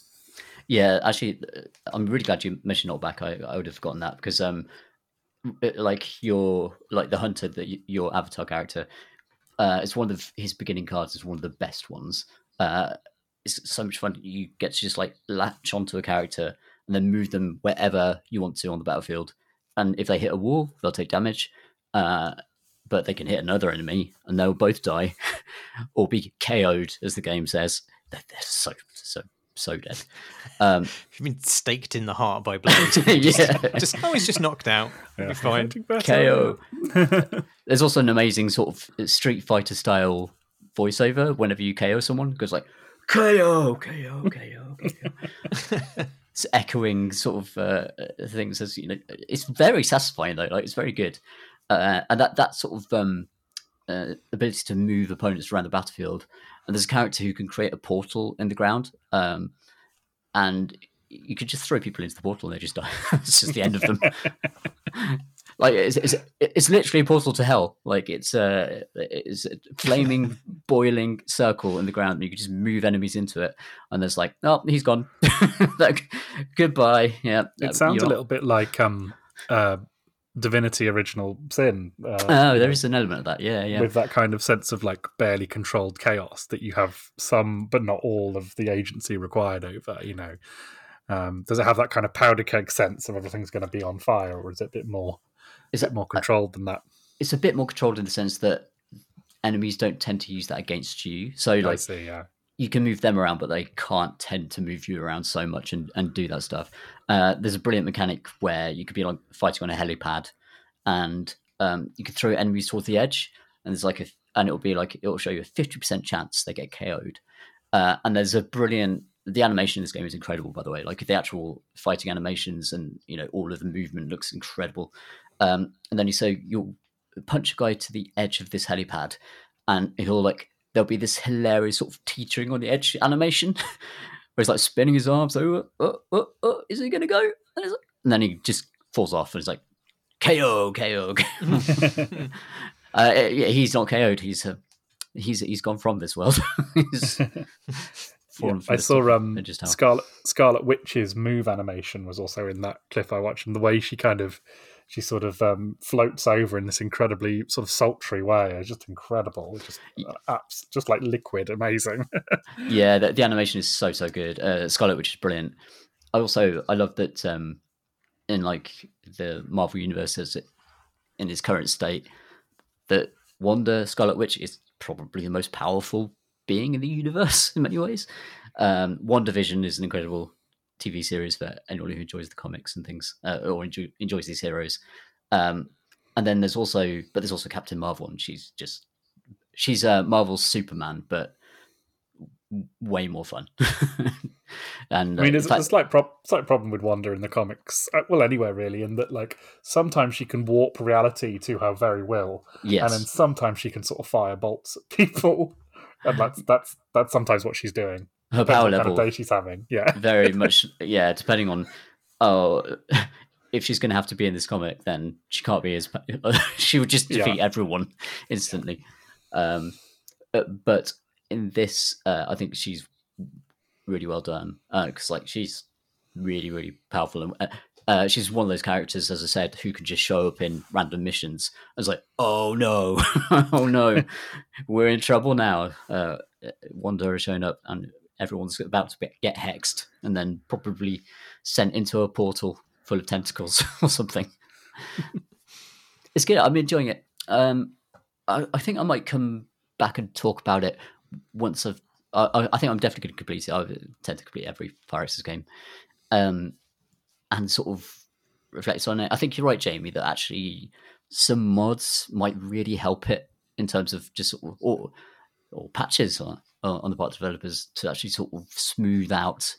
Speaker 2: Yeah, actually, uh, I'm really glad you mentioned knockback. I, I would have forgotten that because um, like your like the hunter that your avatar character uh it's one of his beginning cards is one of the best ones. Uh it's so much fun. You get to just like latch onto a character and then move them wherever you want to on the battlefield. And if they hit a wall they'll take damage uh but they can hit another enemy and they'll both die or be KO'd as the game says. They're, they're so so so dead. Um,
Speaker 1: You've been staked in the heart by blades. yeah. Just, oh, he's just knocked out. Yeah. Be fine.
Speaker 2: KO. There's also an amazing sort of Street Fighter style voiceover whenever you KO someone. It goes like, KO, KO, KO, KO. it's echoing sort of uh, things as you know. It's very satisfying though. Like it's very good, uh, and that that sort of um, uh, ability to move opponents around the battlefield and there's a character who can create a portal in the ground, um, and you could just throw people into the portal and they just die. it's just the end of them. like it's, it's it's literally a portal to hell. Like it's a it's a flaming, boiling circle in the ground. And you can just move enemies into it, and there's like, oh, he's gone. like, goodbye. Yeah,
Speaker 3: It sounds a little bit like um, uh, Divinity Original Sin. Uh,
Speaker 2: Oh, there is an element of that. Yeah, yeah.
Speaker 3: with that kind of sense of like barely controlled chaos that you have some but not all of the agency required over you know um, does it have that kind of powder keg sense of everything's going to be on fire or is it a bit more
Speaker 2: Is it
Speaker 3: more controlled than that
Speaker 2: it's a bit more controlled in the sense that enemies don't tend to use that against you. So
Speaker 3: i
Speaker 2: like
Speaker 3: see yeah
Speaker 2: you can move them around, but they can't tend to move you around so much and, and do that stuff. Uh, there's a brilliant mechanic where you could be like fighting on a helipad, and um, you could throw enemies towards the edge, and there's like a and it'll be like it'll show you a fifty percent chance they get KO'd. Uh, and there's a brilliant the animation in this game is incredible, by the way. Like the actual fighting animations and you know all of the movement looks incredible. Um, and then you so you'll punch a guy to the edge of this helipad, and he'll like there'll be this hilarious sort of teetering on the edge animation where he's like spinning his arms over. Oh, oh, oh, is he gonna go? And, like, and then he just falls off and it's like KO, KO. Uh, yeah, he's not KO'd. He's uh, he's he's gone from this world. he's
Speaker 3: Yeah, I saw um, Scarlet Scarlet Witch's move animation was also in that clip I watched, and the way she kind of she sort of um, floats over in this incredibly sort of sultry way just incredible. It's Just uh, just like liquid, amazing.
Speaker 2: yeah, the, the animation is so so good. Uh, Scarlet Witch is brilliant. I also I love that um, in like the Marvel universe as it, in its current state, that Wanda Scarlet Witch is probably the most powerful being in the universe in many ways. Um, WandaVision is an incredible TV series for anyone who enjoys the comics and things uh, or enjoy, enjoys these heroes. Um, and then there's also, but there's also Captain Marvel, and she's just she's uh, Marvel's Superman, but way more fun. and
Speaker 3: I mean,
Speaker 2: uh,
Speaker 3: there's
Speaker 2: fact-
Speaker 3: a slight, prob- slight problem with Wanda in the comics. Uh, well, anywhere really, in that like sometimes she can warp reality to her very will,
Speaker 2: yes,
Speaker 3: and then sometimes she can sort of fire bolts at people, and that's that's that's sometimes what she's doing.
Speaker 2: Her power level
Speaker 3: kind of she's having. Yeah,
Speaker 2: very much yeah depending on oh if she's going to have to be in this comic then she can't be as she would just
Speaker 3: Yeah.
Speaker 2: defeat everyone instantly um uh, but in this uh, i think she's really well done because like she's really really powerful and uh, uh, she's one of those characters, as I said, who can just show up in random missions. I was like, "Oh no, oh no, we're in trouble now." Uh, Wanda is showing up, and everyone's about to be- get hexed and then probably sent into a portal full of tentacles or something. it's good. I'm enjoying it. Um, I, I think I might come back and talk about it once I've. I, I- I think I'm definitely going to complete it. I tend to complete every Firaxis game, um, and sort of reflect on it. I think you're right, Jamie, that actually some mods might really help it in terms of just sort of, or or patches on, on the part of developers to actually sort of smooth out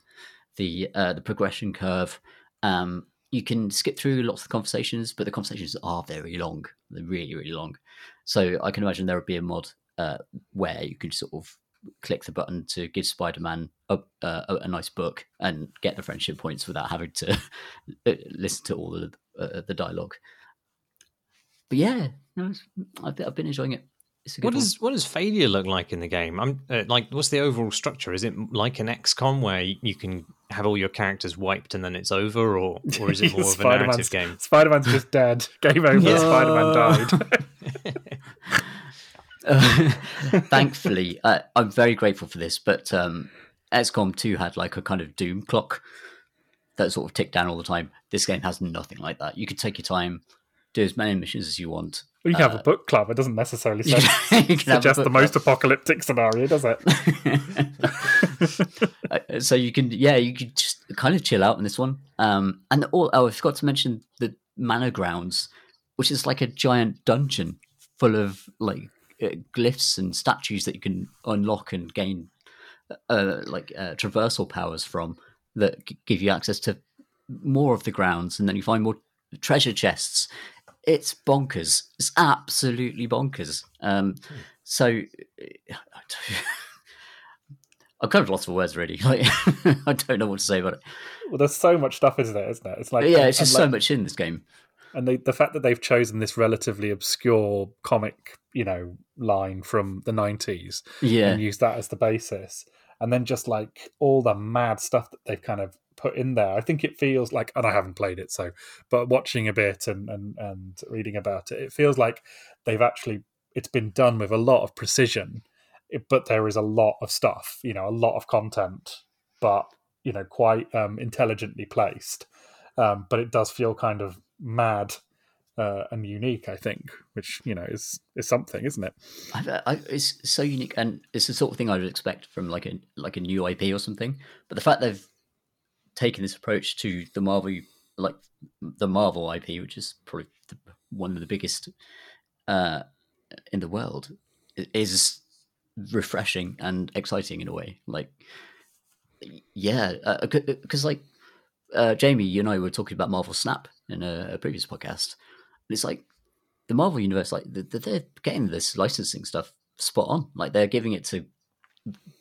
Speaker 2: the uh, the progression curve. Um, you can skip through lots of the conversations, but the conversations are very long. They're really, really long. So I can imagine there would be a mod uh, where you could sort of click the button to give Spider-Man a, uh, a, a nice book and get the friendship points without having to uh, listen to all the uh, the dialogue. But yeah, I've, I've been enjoying it. It's a good
Speaker 1: What does what does failure look like in the game? I'm uh, like, what's the overall structure? Is it like an XCOM where you can have all your characters wiped and then it's over, or or is it more of a
Speaker 3: Spider-Man's-
Speaker 1: narrative game?
Speaker 3: Spider-Man's just dead. Game over.
Speaker 1: Yeah.
Speaker 3: Spider-Man died.
Speaker 2: Uh, thankfully, uh, I'm very grateful for this. But um, XCOM 2 had like a kind of doom clock that sort of ticked down all the time. This game has nothing like that. You could take your time, do as many missions as you want.
Speaker 3: Well, you can have a book club. It doesn't necessarily
Speaker 2: You
Speaker 3: say,
Speaker 2: can- you can
Speaker 3: suggest the
Speaker 2: book
Speaker 3: most apocalyptic scenario, does it?
Speaker 2: Uh, so you can, yeah, you could just kind of chill out in this one. Um, and all, oh, I forgot to mention the Manor Grounds, which is like a giant dungeon full of like uh, glyphs and statues that you can unlock and gain uh, like uh, traversal powers from that give you access to more of the grounds, and then you find more treasure chests. It's bonkers. It's absolutely bonkers. Um, so I'm kind of lost for words, already. Like, I don't know what to say about it.
Speaker 3: Well, there's so much stuff, isn't it? Isn't it? It's like
Speaker 2: yeah, it's just
Speaker 3: like-
Speaker 2: so much in this game.
Speaker 3: and they, the fact that they've chosen this relatively obscure comic, you know, line from the '90s
Speaker 2: Yeah,
Speaker 3: and use that as the basis, and then just like all the mad stuff that they've kind of put in there. I think it feels like, and I haven't played it, so but watching a bit and and and reading about it, it feels like they've actually it's been done with a lot of precision, but there is a lot of stuff, you know, a lot of content, but you know, quite um, intelligently placed. Um, but it does feel kind of mad uh, and unique, I think, which you know is is something, isn't it?
Speaker 2: I, I, it's so unique, and it's the sort of thing I would expect from like a like a new IP or something. But the fact they've taken this approach to the Marvel, like the Marvel IP, which is probably the, one of the biggest uh, in the world, is refreshing and exciting in a way. Like, yeah, because like uh, Jamie, you and I were talking about Marvel Snap in a, a previous podcast. And it's like the Marvel universe, like th- th- they're getting this licensing stuff spot on. Like they're giving it to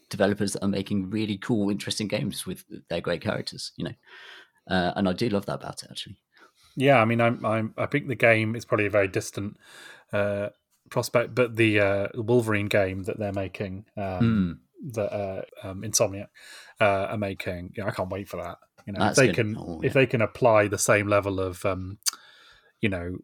Speaker 2: developers that are making really cool, interesting games with their great characters. You know, uh, and I do love that about it actually.
Speaker 3: Yeah, I mean, I'm, I'm, I think the game is probably a very distant uh, prospect, but the uh, Wolverine game that they're making, um, that uh, um, Insomniac uh, are making, you know, I can't wait for that. You know,
Speaker 2: That's
Speaker 3: if they
Speaker 2: good.
Speaker 3: can,
Speaker 2: Oh,
Speaker 3: if they can apply the same level of, um, you know,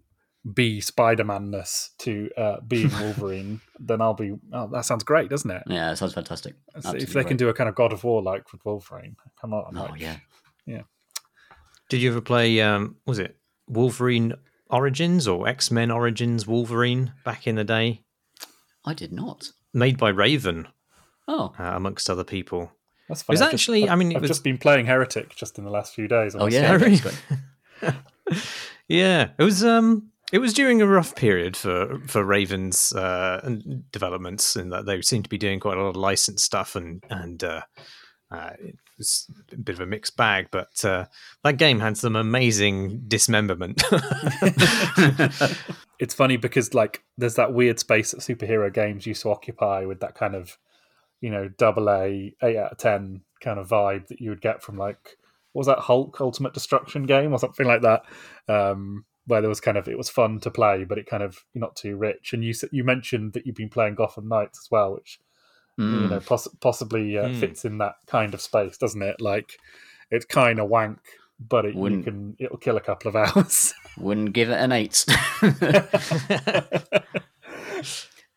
Speaker 3: be Spider-Man-ness to uh, being Wolverine, then I'll be. Oh, that sounds great, doesn't it?
Speaker 2: Yeah, it sounds fantastic.
Speaker 3: if
Speaker 2: Absolutely
Speaker 3: they can do a kind of God of War like with Wolverine, come on.
Speaker 2: Oh
Speaker 3: like,
Speaker 2: yeah,
Speaker 1: Did you ever play? Um, was it Wolverine Origins or X Men Origins Wolverine back in the day?
Speaker 2: I did not.
Speaker 1: Made by Raven,
Speaker 2: Oh,
Speaker 1: uh, amongst other people.
Speaker 3: That's
Speaker 1: was
Speaker 3: funny. I've
Speaker 1: actually-
Speaker 3: I've-
Speaker 1: I mean, it
Speaker 3: I've
Speaker 1: was-
Speaker 3: just been playing Heretic just in the last few days. on
Speaker 2: oh yeah,
Speaker 3: Steam.
Speaker 1: Steam.
Speaker 2: that's great.
Speaker 1: Yeah, it was. Um, it was during a rough period for for Raven's uh, developments, in that they seemed to be doing quite a lot of licensed stuff, and and uh, uh, it was a bit of a mixed bag. But uh, that game had some amazing dismemberment.
Speaker 3: it's funny because like there's that weird space that superhero games used to occupy with that kind of you know double A eight out of ten kind of vibe that you would get from like what was that Hulk Ultimate Destruction game or something like that, um, where there was kind of it was fun to play, but it kind of not too rich. And you you mentioned that you've been playing Gotham Knights as well, which you
Speaker 2: Mm.
Speaker 3: know poss- possibly uh,
Speaker 1: Mm.
Speaker 3: fits in that kind of space, doesn't it? Like it's kind of wank, but it
Speaker 2: wouldn't,
Speaker 3: can it'll kill a couple of hours.
Speaker 2: Wouldn't give it an eight.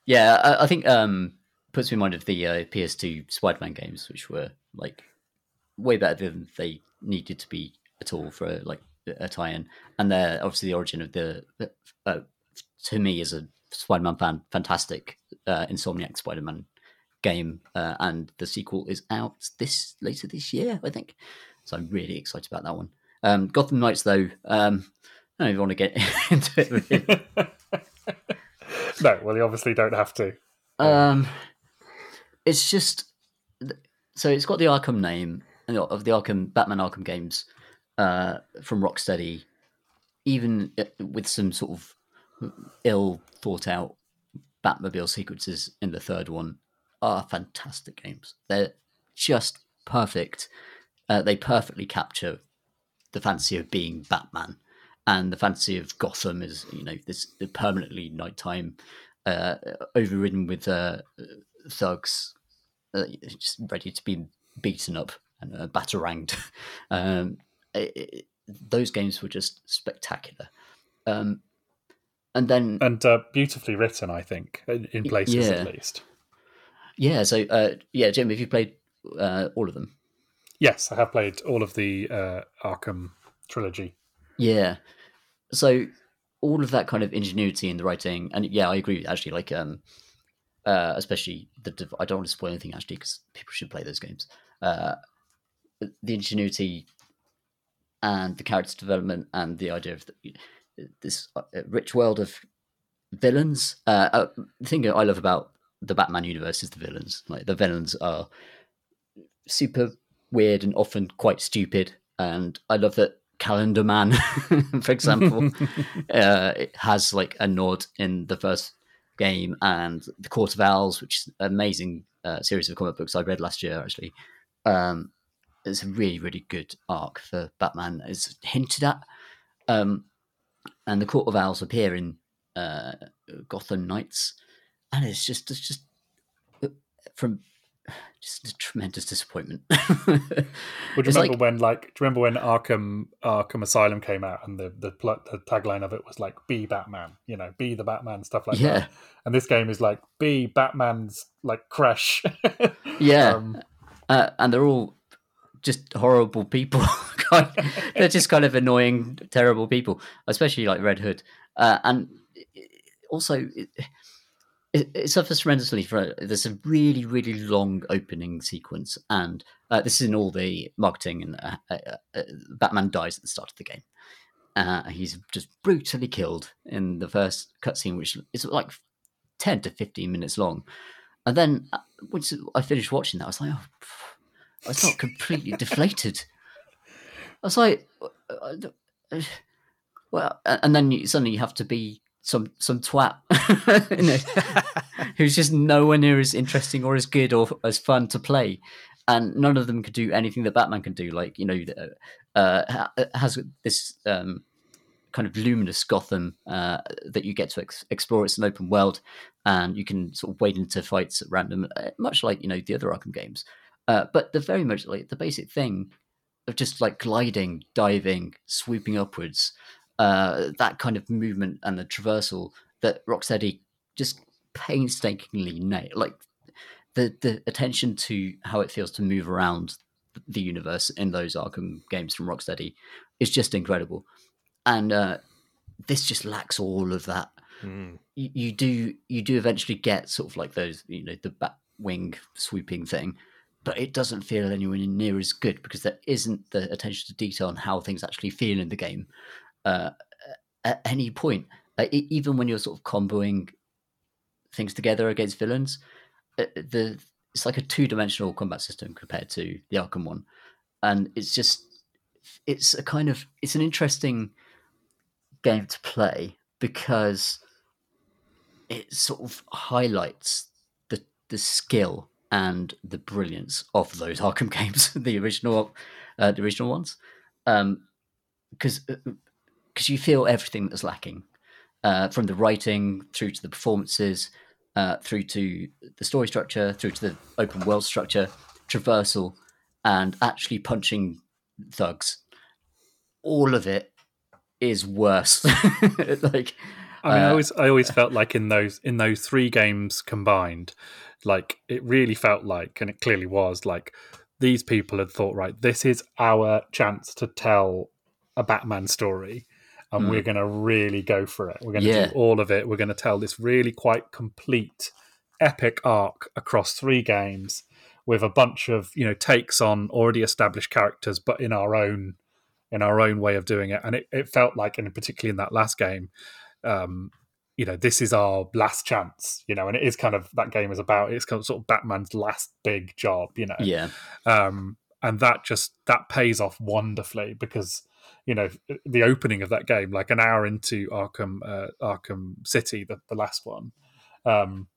Speaker 2: yeah, I, I think um puts me in mind of the uh, PS2 Spider-Man games, which were like way better than they needed to be at all for like a tie-in, and they're obviously the origin of the uh, to me as a Spider-Man fan, fantastic uh, Insomniac Spider-Man game, uh, and the sequel is out this later this year, I think. So I'm really excited about that one. Um, Gotham Knights, though, um, I don't even want to get into it. Really.
Speaker 3: no, well, you obviously don't have to.
Speaker 2: Um, it's just so it's got the Arkham name of the Arkham Batman Arkham games uh, from Rocksteady, even uh, with some sort of ill thought out Batmobile sequences in the third one, are fantastic games. They're just perfect. Uh, they perfectly capture the fantasy of being Batman and the fantasy of Gotham is you know this permanently nighttime, uh, overridden with uh, thugs, uh, just ready to be beaten up and uh, bataranged. um, it, it, those games were just spectacular. Um, and then
Speaker 3: And uh, beautifully written, I think, in places
Speaker 2: yeah.
Speaker 3: at least.
Speaker 2: yeah, so uh, yeah, Jim, have you played uh, all of them?
Speaker 3: Yes, I have played all of the uh, Arkham trilogy.
Speaker 2: Yeah. So all of that kind of ingenuity in the writing, and yeah, I agree. Actually, like, um, uh, especially the I don't want to spoil anything actually because people should play those games. Uh, the ingenuity and the character development and the idea of the, this uh, rich world of villains. Uh, uh, the thing I love about the Batman universe is the villains. Like the villains are super weird and often quite stupid. And I love that Calendar Man, for example, uh, it has like a nod in the first game, and the Court of Owls, which is an amazing uh, series of comic books I read last year. Actually, um, it's a really really good arc for Batman. It's hinted at, um, and the Court of Owls appear in uh, Gotham Knights, and it's just it's just uh, from just a tremendous disappointment.
Speaker 3: Would you
Speaker 2: It's
Speaker 3: remember
Speaker 2: like-
Speaker 3: when, like, do you remember when Arkham Arkham Asylum came out and the the, the tagline of it was like "Be Batman," you know, "Be the Batman," stuff like
Speaker 2: Yeah.
Speaker 3: that. And this game is like "Be Batman's like crash."
Speaker 2: Yeah.
Speaker 3: Um,
Speaker 2: uh, and they're all just horrible people. They're just kind of annoying, terrible people, especially like Red Hood. Uh, and also, it, it, it suffers tremendously for there's a really, really long opening sequence, and uh, this is in all the marketing. And uh, uh, uh, Batman dies at the start of the game. Uh, he's just brutally killed in the first cutscene, which is like ten to fifteen minutes long. And then once I finished watching that, I was like, oh, I not completely deflated. I was like, uh, uh, well, and then you, suddenly you have to be some some twat, who's just nowhere near as interesting or as good or as fun to play, and none of them could do anything that Batman can do. Like you know, uh, uh, has this um, kind of luminous Gotham uh, that you get to ex- explore. It's an open world, and you can sort of wade into fights at random, much like you know the other Arkham games. Uh, but the very much like the basic thing of just like gliding, diving, swooping upwards, uh, that kind of movement and the traversal that Rocksteady just painstakingly nail. Like the the attention to how it feels to move around the universe in those Arkham games from Rocksteady is just incredible, and uh, this just lacks all of that
Speaker 1: Mm.
Speaker 2: you, you do you do eventually get sort of like those you know the bat wing swooping thing but it doesn't feel anywhere near as good because there isn't the attention to detail on how things actually feel in the game uh, at any point. Uh, even when you're sort of comboing things together against villains uh, the it's like a two-dimensional combat system compared to the arkham one. And it's just it's a kind of it's an interesting game to play because it sort of highlights the the skill and the brilliance of those Arkham games, the original, uh, the original ones, because because you feel everything that's lacking, uh, from the writing through to the performances, uh, through to the story structure, through to the open world structure, traversal, and actually punching thugs. All of it is worse. like
Speaker 3: I mean, I
Speaker 2: Uh,
Speaker 3: always, I always felt like in those in those three games combined, like it really felt like, and it clearly was like these people had thought, right, this is our chance to tell a Batman story, and we're going to really go for it. We're going to
Speaker 2: Yeah.
Speaker 3: do all of it. We're going to tell this really quite complete, epic arc across three games with a bunch of you know takes on already established characters, but in our own in our own way of doing it. And it, it felt like, and particularly in that last game, um, you know, this is our last chance, you know, and it is kind of that game is about it's kind of sort of Batman's last big job, you know.
Speaker 2: yeah,
Speaker 3: Um, and that just that pays off wonderfully because you know the opening of that game, like an hour into Arkham uh, Arkham City, the, the last one, um,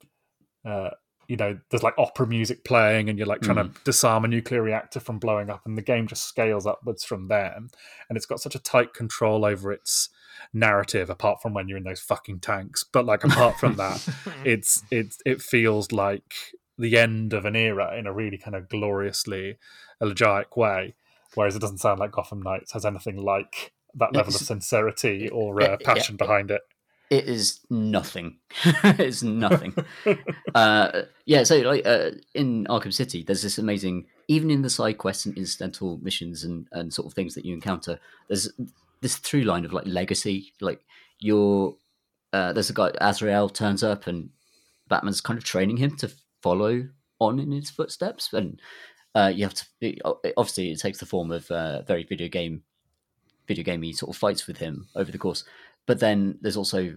Speaker 3: uh, you know, there's like opera music playing, and you're like trying to disarm a nuclear reactor from blowing up, and the game just scales upwards from there, and it's got such a tight control over its narrative apart from when you're in those fucking tanks but like apart from that it's it's it feels like the end of an era in a really kind of gloriously elegiac way whereas it doesn't sound like gotham knights has anything like that level of sincerity or
Speaker 2: Yeah,
Speaker 3: uh, passion
Speaker 2: yeah.
Speaker 3: behind it
Speaker 2: it is nothing. it's nothing. uh, yeah, so like uh, in Arkham City, there's this amazing, even in the side quests and incidental missions and, and sort of things that you encounter. There's this through line of like legacy. Like you're, uh, there's a guy Azrael turns up and Batman's kind of training him to follow on in his footsteps, and uh, you have to. It, obviously, it takes the form of uh, very video game, video gamey sort of fights with him over the course. But then there's also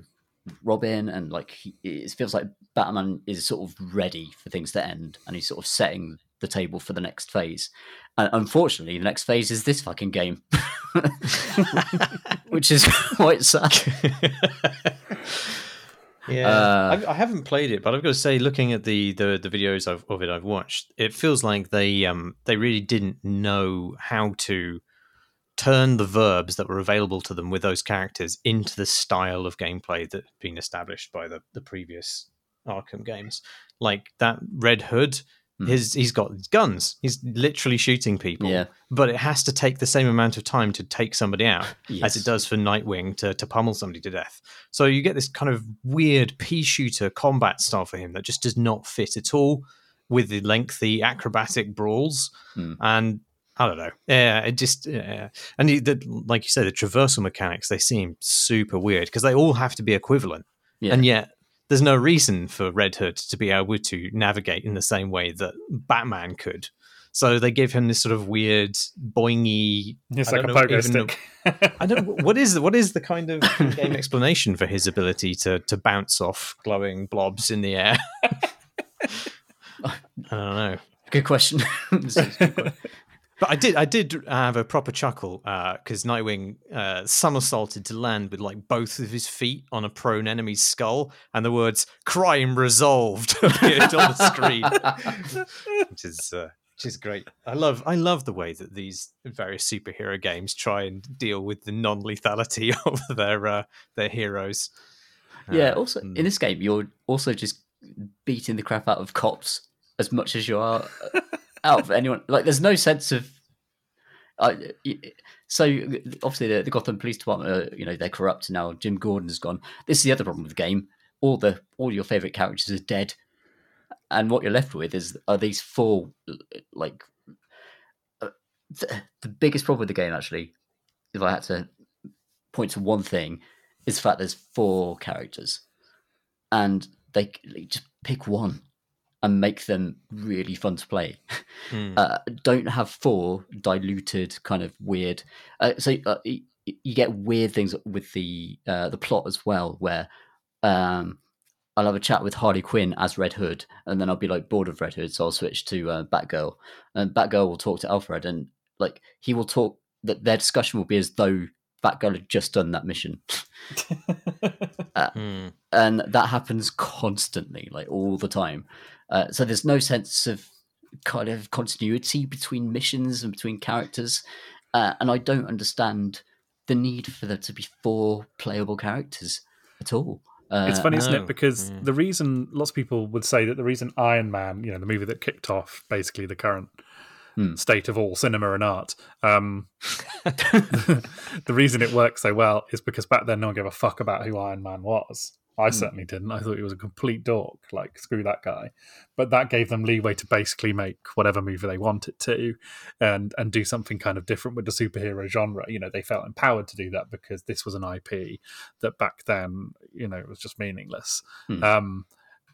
Speaker 2: Robin, and like he, it feels like Batman is sort of ready for things to end, and he's sort of setting the table for the next phase. And unfortunately, the next phase is this fucking game, which is quite sad.
Speaker 1: Yeah,
Speaker 2: Uh,
Speaker 1: I've, I haven't played it, but I've got to say, looking at the the, the videos of, of it I've watched, it feels like they um they really didn't know how to turn the verbs that were available to them with those characters into the style of gameplay that had been established by the, the previous Arkham games. Like that Red Hood,
Speaker 2: Hmm.
Speaker 1: his he's got guns. He's literally shooting people.
Speaker 2: Yeah.
Speaker 1: But it has to take the same amount of time to take somebody out as it does for Nightwing to, to pummel somebody to death. So you get this kind of weird pea shooter combat style for him that just does not fit at all with the lengthy acrobatic brawls.
Speaker 2: Hmm.
Speaker 1: And I don't know. Yeah, it just yeah. and the, the, like you said, the traversal mechanics they seem super weird because they all have to be equivalent,
Speaker 2: Yeah.
Speaker 1: and yet there's no reason for Red Hood to be able to navigate in the same way that Batman could. So they give him this sort of weird boingy.
Speaker 3: It's
Speaker 1: I
Speaker 3: like a
Speaker 1: don't know
Speaker 3: pogo stick.
Speaker 1: I don't. What is what is the kind of game explanation for his ability to to bounce off glowing blobs in the air? I don't know.
Speaker 2: Good question. This is a good question.
Speaker 1: But I did, I did have a proper chuckle because Nightwing uh, somersaulted to land with like both of his feet on a prone enemy's skull, and the words "crime resolved" appeared on the screen, which is uh, which is great. I love, I love the way that these various superhero games try and deal with the non-lethality of their uh, their heroes.
Speaker 2: yeah.
Speaker 1: Uh,
Speaker 2: Also,
Speaker 1: mm.
Speaker 2: in this game, you're also just beating the crap out of cops as much as you are uh, out of anyone. Like, there's no sense of. Uh, so obviously the, the Gotham Police Department, uh, you know, they're corrupt now. Jim Gordon's gone. This is the other problem with the game. All the all your favorite characters are dead, and what you're left with is are these four like. Uh, the, the biggest problem with the game, actually, if I had to point to one thing, is the fact there's four characters, and they, they just pick one and make them really fun to play.
Speaker 1: Hmm.
Speaker 2: Uh, don't have four diluted, kind of weird. Uh, so uh, you get weird things with the uh, the plot as well, where um, I'll have a chat with Harley Quinn as Red Hood, and then I'll be like bored of Red Hood, so I'll switch to uh, Batgirl, and Batgirl will talk to Alfred, and like he will talk. That their discussion will be as though Batgirl had just done that mission.
Speaker 1: Hmm.
Speaker 2: and that happens constantly, like all the time. Uh, so there's no sense of kind of continuity between missions and between characters, uh, and I don't understand the need for there to be four playable characters at all. Uh,
Speaker 3: it's funny, isn't it? Because
Speaker 1: Mm.
Speaker 3: the reason lots of people would say that the reason Iron Man, you know, the movie that kicked off basically the current
Speaker 2: Hmm.
Speaker 3: state of all cinema and art, um, the reason it works so well is because back then no one gave a fuck about who Iron Man was. I
Speaker 2: Hmm.
Speaker 3: certainly didn't. I thought he was a complete dork. Like, screw that guy. But that gave them leeway to basically make whatever movie they wanted to, and and do something kind of different with the superhero genre. You know, they felt empowered to do that because this was an IP that back then, you know, was just meaningless.
Speaker 2: Hmm.
Speaker 3: Um,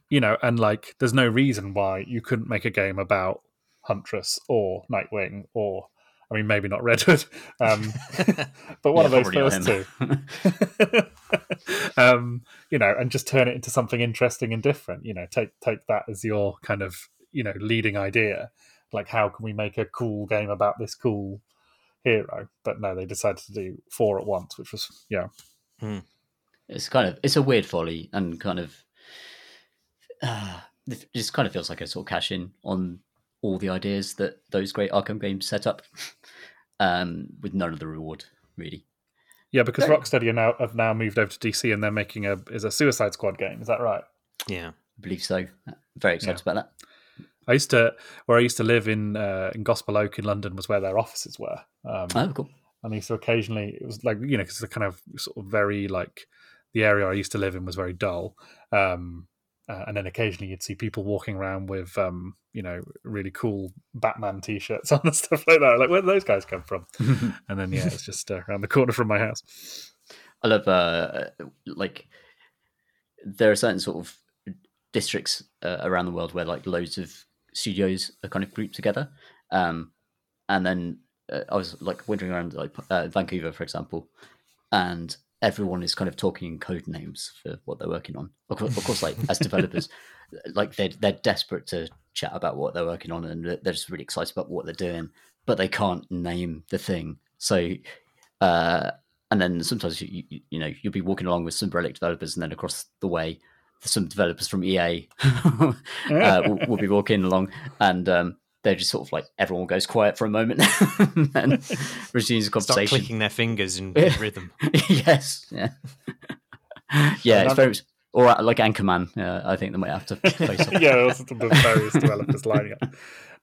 Speaker 3: you know, and like, there's no reason why you couldn't make a game about Huntress or Nightwing or. I mean, maybe not Red Hood, um, but one
Speaker 2: Yeah,
Speaker 3: of those
Speaker 2: probably not
Speaker 3: first two. um, you know, and just turn it into something interesting and different. You know, take take that as your kind of you know leading idea. Like, how can we make a cool game about this cool hero? But no, they decided to do four at once, which was yeah,
Speaker 2: it's kind of it's a weird folly and kind of uh, it just kind of feels like a sort of cash in on all the ideas that those great Arkham games set up, um, with none of the reward really.
Speaker 3: yeah. Because
Speaker 2: Very-
Speaker 3: Rocksteady are now have now moved over to DC and they're making a is a Suicide Squad game. Is that right?
Speaker 1: yeah.
Speaker 2: I believe so. Very excited about that.
Speaker 3: I used to where I used to live in uh, in Gospel Oak in London was where their offices were. Um,
Speaker 2: Oh, cool.
Speaker 3: and I used to occasionally it was like you know because the kind of sort of very like the area I used to live in was very dull, um, uh, and then occasionally you'd see people walking around with um, you know really cool Batman t-shirts on and stuff like that. Like where do those guys come from? And then yeah, it's just uh, around the corner from my house.
Speaker 2: I love uh, like there are certain sort of districts uh, around the world where like loads of studios are kind of grouped together, um, and then uh, I was like wandering around like uh, Vancouver, for example, and everyone is kind of talking in code names for what they're working on. Of course, of course like as developers, like they're they're desperate to chat about what they're working on, and they're just really excited about what they're doing, but they can't name the thing. So. Uh, and then sometimes you, you you know you'll be walking along with some relic developers, and then across the way, some developers from EA uh, will, will be walking along, and um, they're just sort of like everyone goes quiet for a moment and resumes the
Speaker 1: Start
Speaker 2: conversation.
Speaker 1: clicking their fingers in rhythm.
Speaker 2: yes, yeah, yeah. It's very much, or like Anchorman. Uh, I think they might have to face off.
Speaker 3: yeah, also the various developers lining up.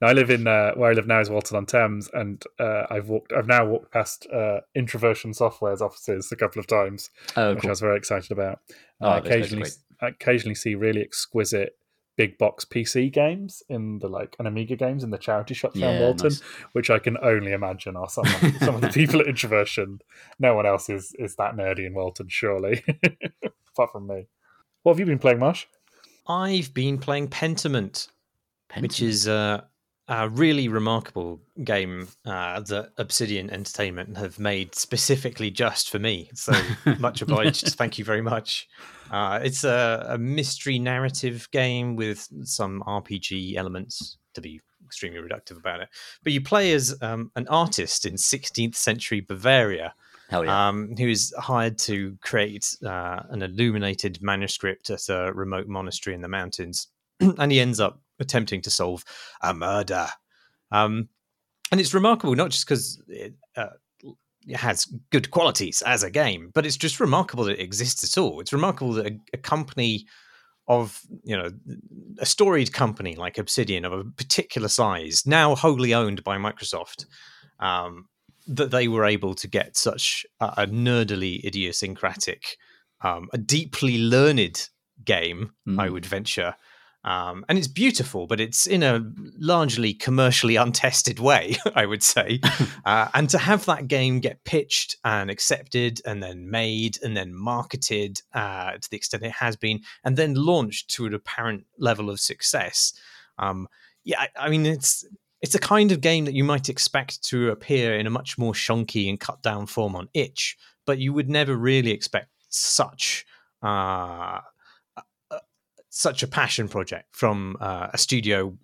Speaker 3: Now I live in uh, where I live now is Walton on Thames, and uh, I've walked. I've now walked past uh, Introversion Software's offices a couple of times,
Speaker 2: Oh,
Speaker 3: which I was very excited about.
Speaker 2: Oh,
Speaker 3: I
Speaker 2: those guys are
Speaker 3: occasionally. I occasionally see really exquisite big box PC games in the like and Amiga games in the charity shops around
Speaker 2: Yeah,
Speaker 3: Walton,
Speaker 2: nice.
Speaker 3: which I can only imagine are some of, some of the people at Introversion. No one else is is that nerdy in Walton, surely, apart from me. What have you been playing, Marsh?
Speaker 1: I've been playing Pentiment, which is uh, a really remarkable game uh, that Obsidian Entertainment have made specifically just for me. So much obliged. Thank you very much. Uh, it's a, a mystery narrative game with some RPG elements, to be extremely reductive about it. But you play as um, an artist in 16th century Bavaria
Speaker 2: yeah.
Speaker 1: um, who is hired to create uh, an illuminated manuscript at a remote monastery in the mountains, and he ends up attempting to solve a murder. Um, and it's remarkable not just because it, uh, it has good qualities as a game, but it's just remarkable that it exists at all. It's remarkable that a, a company of you know a storied company like Obsidian of a particular size, now wholly owned by Microsoft, um, that they were able to get such a, a nerdily idiosyncratic, um, a deeply learned game, I
Speaker 2: Mm.
Speaker 1: would venture. Um, and it's beautiful, but it's in a largely commercially untested way, I would say. uh, and to have that game get pitched and accepted, and then made, and then marketed uh, to the extent it has been, and then launched to an apparent level of success, um, yeah, I, I mean, it's it's a kind of game that you might expect to appear in a much more shonky and cut down form on itch, but you would never really expect such uh, uh, such a passion project from uh, a studio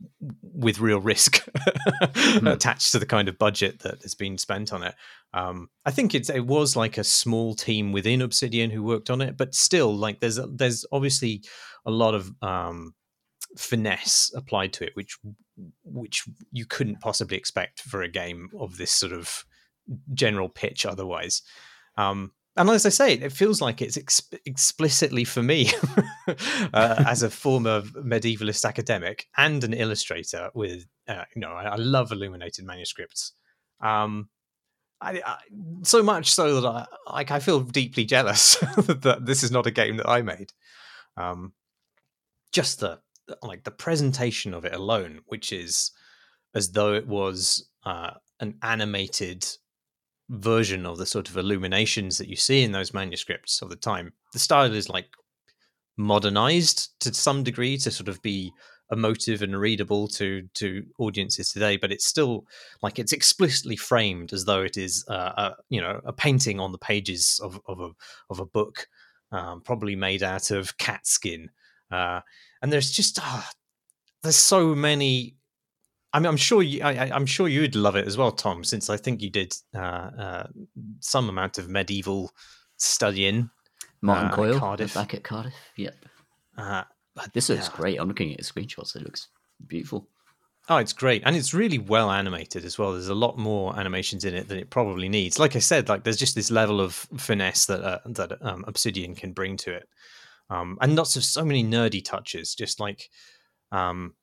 Speaker 1: with real risk attached to the kind of budget that has been spent on it. Um, I think it's it was like a small team within Obsidian who worked on it, but still, like there's there's obviously a lot of um, finesse applied to it, which which you couldn't possibly expect for a game of this sort of general pitch otherwise. Um, and as I say, it feels like it's ex- explicitly for me, uh, as a former medievalist academic and an illustrator. With uh, you know, I, I love illuminated manuscripts. Um, I, I, so much so that I like I feel deeply jealous that this is not a game that I made. Um, just the like the presentation of it alone, which is as though it was uh, an animated version of the sort of illuminations that you see in those manuscripts of the time. The style is like modernized to some degree to sort of be emotive and readable to to audiences today but it's still like it's explicitly framed as though it is uh, a you know a painting on the pages of of a of a book um, probably made out of cat skin uh, and there's just ah, there's so many I mean, I'm sure you. I, I'm sure you'd love it as well, Tom, since I think you did uh, uh, some amount of medieval studying.
Speaker 2: Martin
Speaker 1: uh,
Speaker 2: Coyle
Speaker 1: Cardiff.
Speaker 2: back at Cardiff. Yep.
Speaker 1: Uh,
Speaker 2: This looks
Speaker 1: yeah.
Speaker 2: great. I'm looking at the screenshots. It looks beautiful.
Speaker 1: Oh, it's great, and it's really well animated as well. There's a lot more animations in it than it probably needs. Like I said, like there's just this level of finesse that uh, that um, Obsidian can bring to it, um, and lots of so many nerdy touches. Just like, um,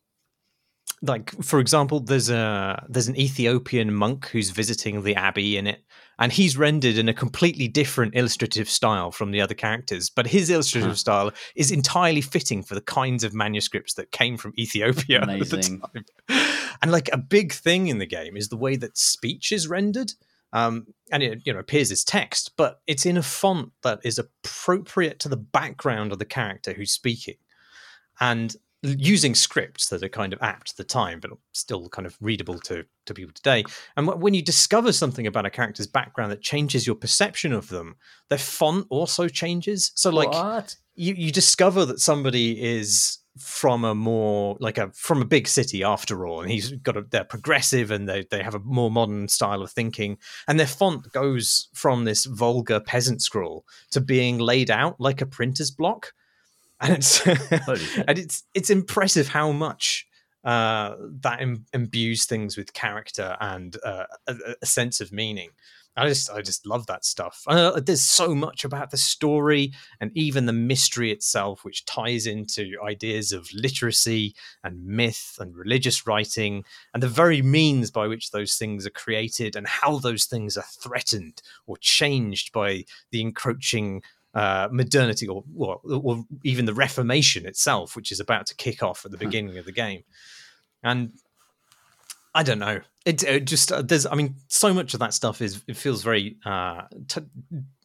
Speaker 1: like for example, there's a there's an Ethiopian monk who's visiting the abbey in it, and he's rendered in a completely different illustrative style from the other characters. But his illustrative
Speaker 2: Huh.
Speaker 1: style is entirely fitting for the kinds of manuscripts that came from Ethiopia at the
Speaker 2: Amazing.
Speaker 1: time. And like a big thing in the game is the way that speech is rendered. Um, and it you know appears as text, but it's in a font that is appropriate to the background of the character who's speaking, and using scripts that are kind of apt to the time, but still kind of readable to to people today. And when you discover something about a character's background that changes your perception of them, their font also changes. So like
Speaker 2: what?
Speaker 1: you you discover that somebody is from a more like a from a big city after all and he's got a they're progressive and they they have a more modern style of thinking and their font goes from this vulgar peasant scroll to being laid out like a printer's block and it's and it's it's impressive how much uh, that Im- imbues things with character and uh, a, a, sense of meaning. I just, I just love that stuff. Uh, there's so much about the story and even the mystery itself, which ties into ideas of literacy and myth and religious writing, and the very means by which those things are created and how those things are threatened or changed by the encroaching uh, modernity or, or, or even the Reformation itself, which is about to kick off at the beginning of the game. And I don't know. It, it just uh, there's. I mean, so much of that stuff is it feels very uh, t-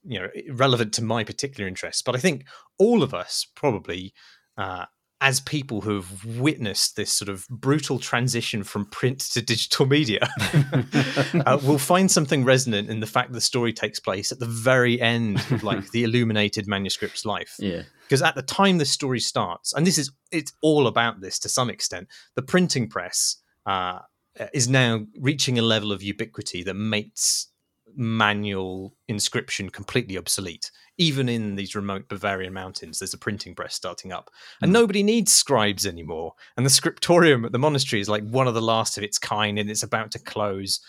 Speaker 1: you know relevant to my particular interests. But I think all of us probably uh, as people who've witnessed this sort of brutal transition from print to digital media, uh, will find something resonant in the fact that the story takes place at the very end of like the illuminated manuscript's life.
Speaker 2: Yeah.
Speaker 1: Because at the time the story starts, and this is it's all about this to some extent, the printing press uh, is now reaching a level of ubiquity that makes manual inscription completely obsolete. Even in these remote Bavarian mountains, there's a printing press starting up, and mm. nobody needs scribes anymore. And the scriptorium at the monastery is like one of the last of its kind, and it's about to close.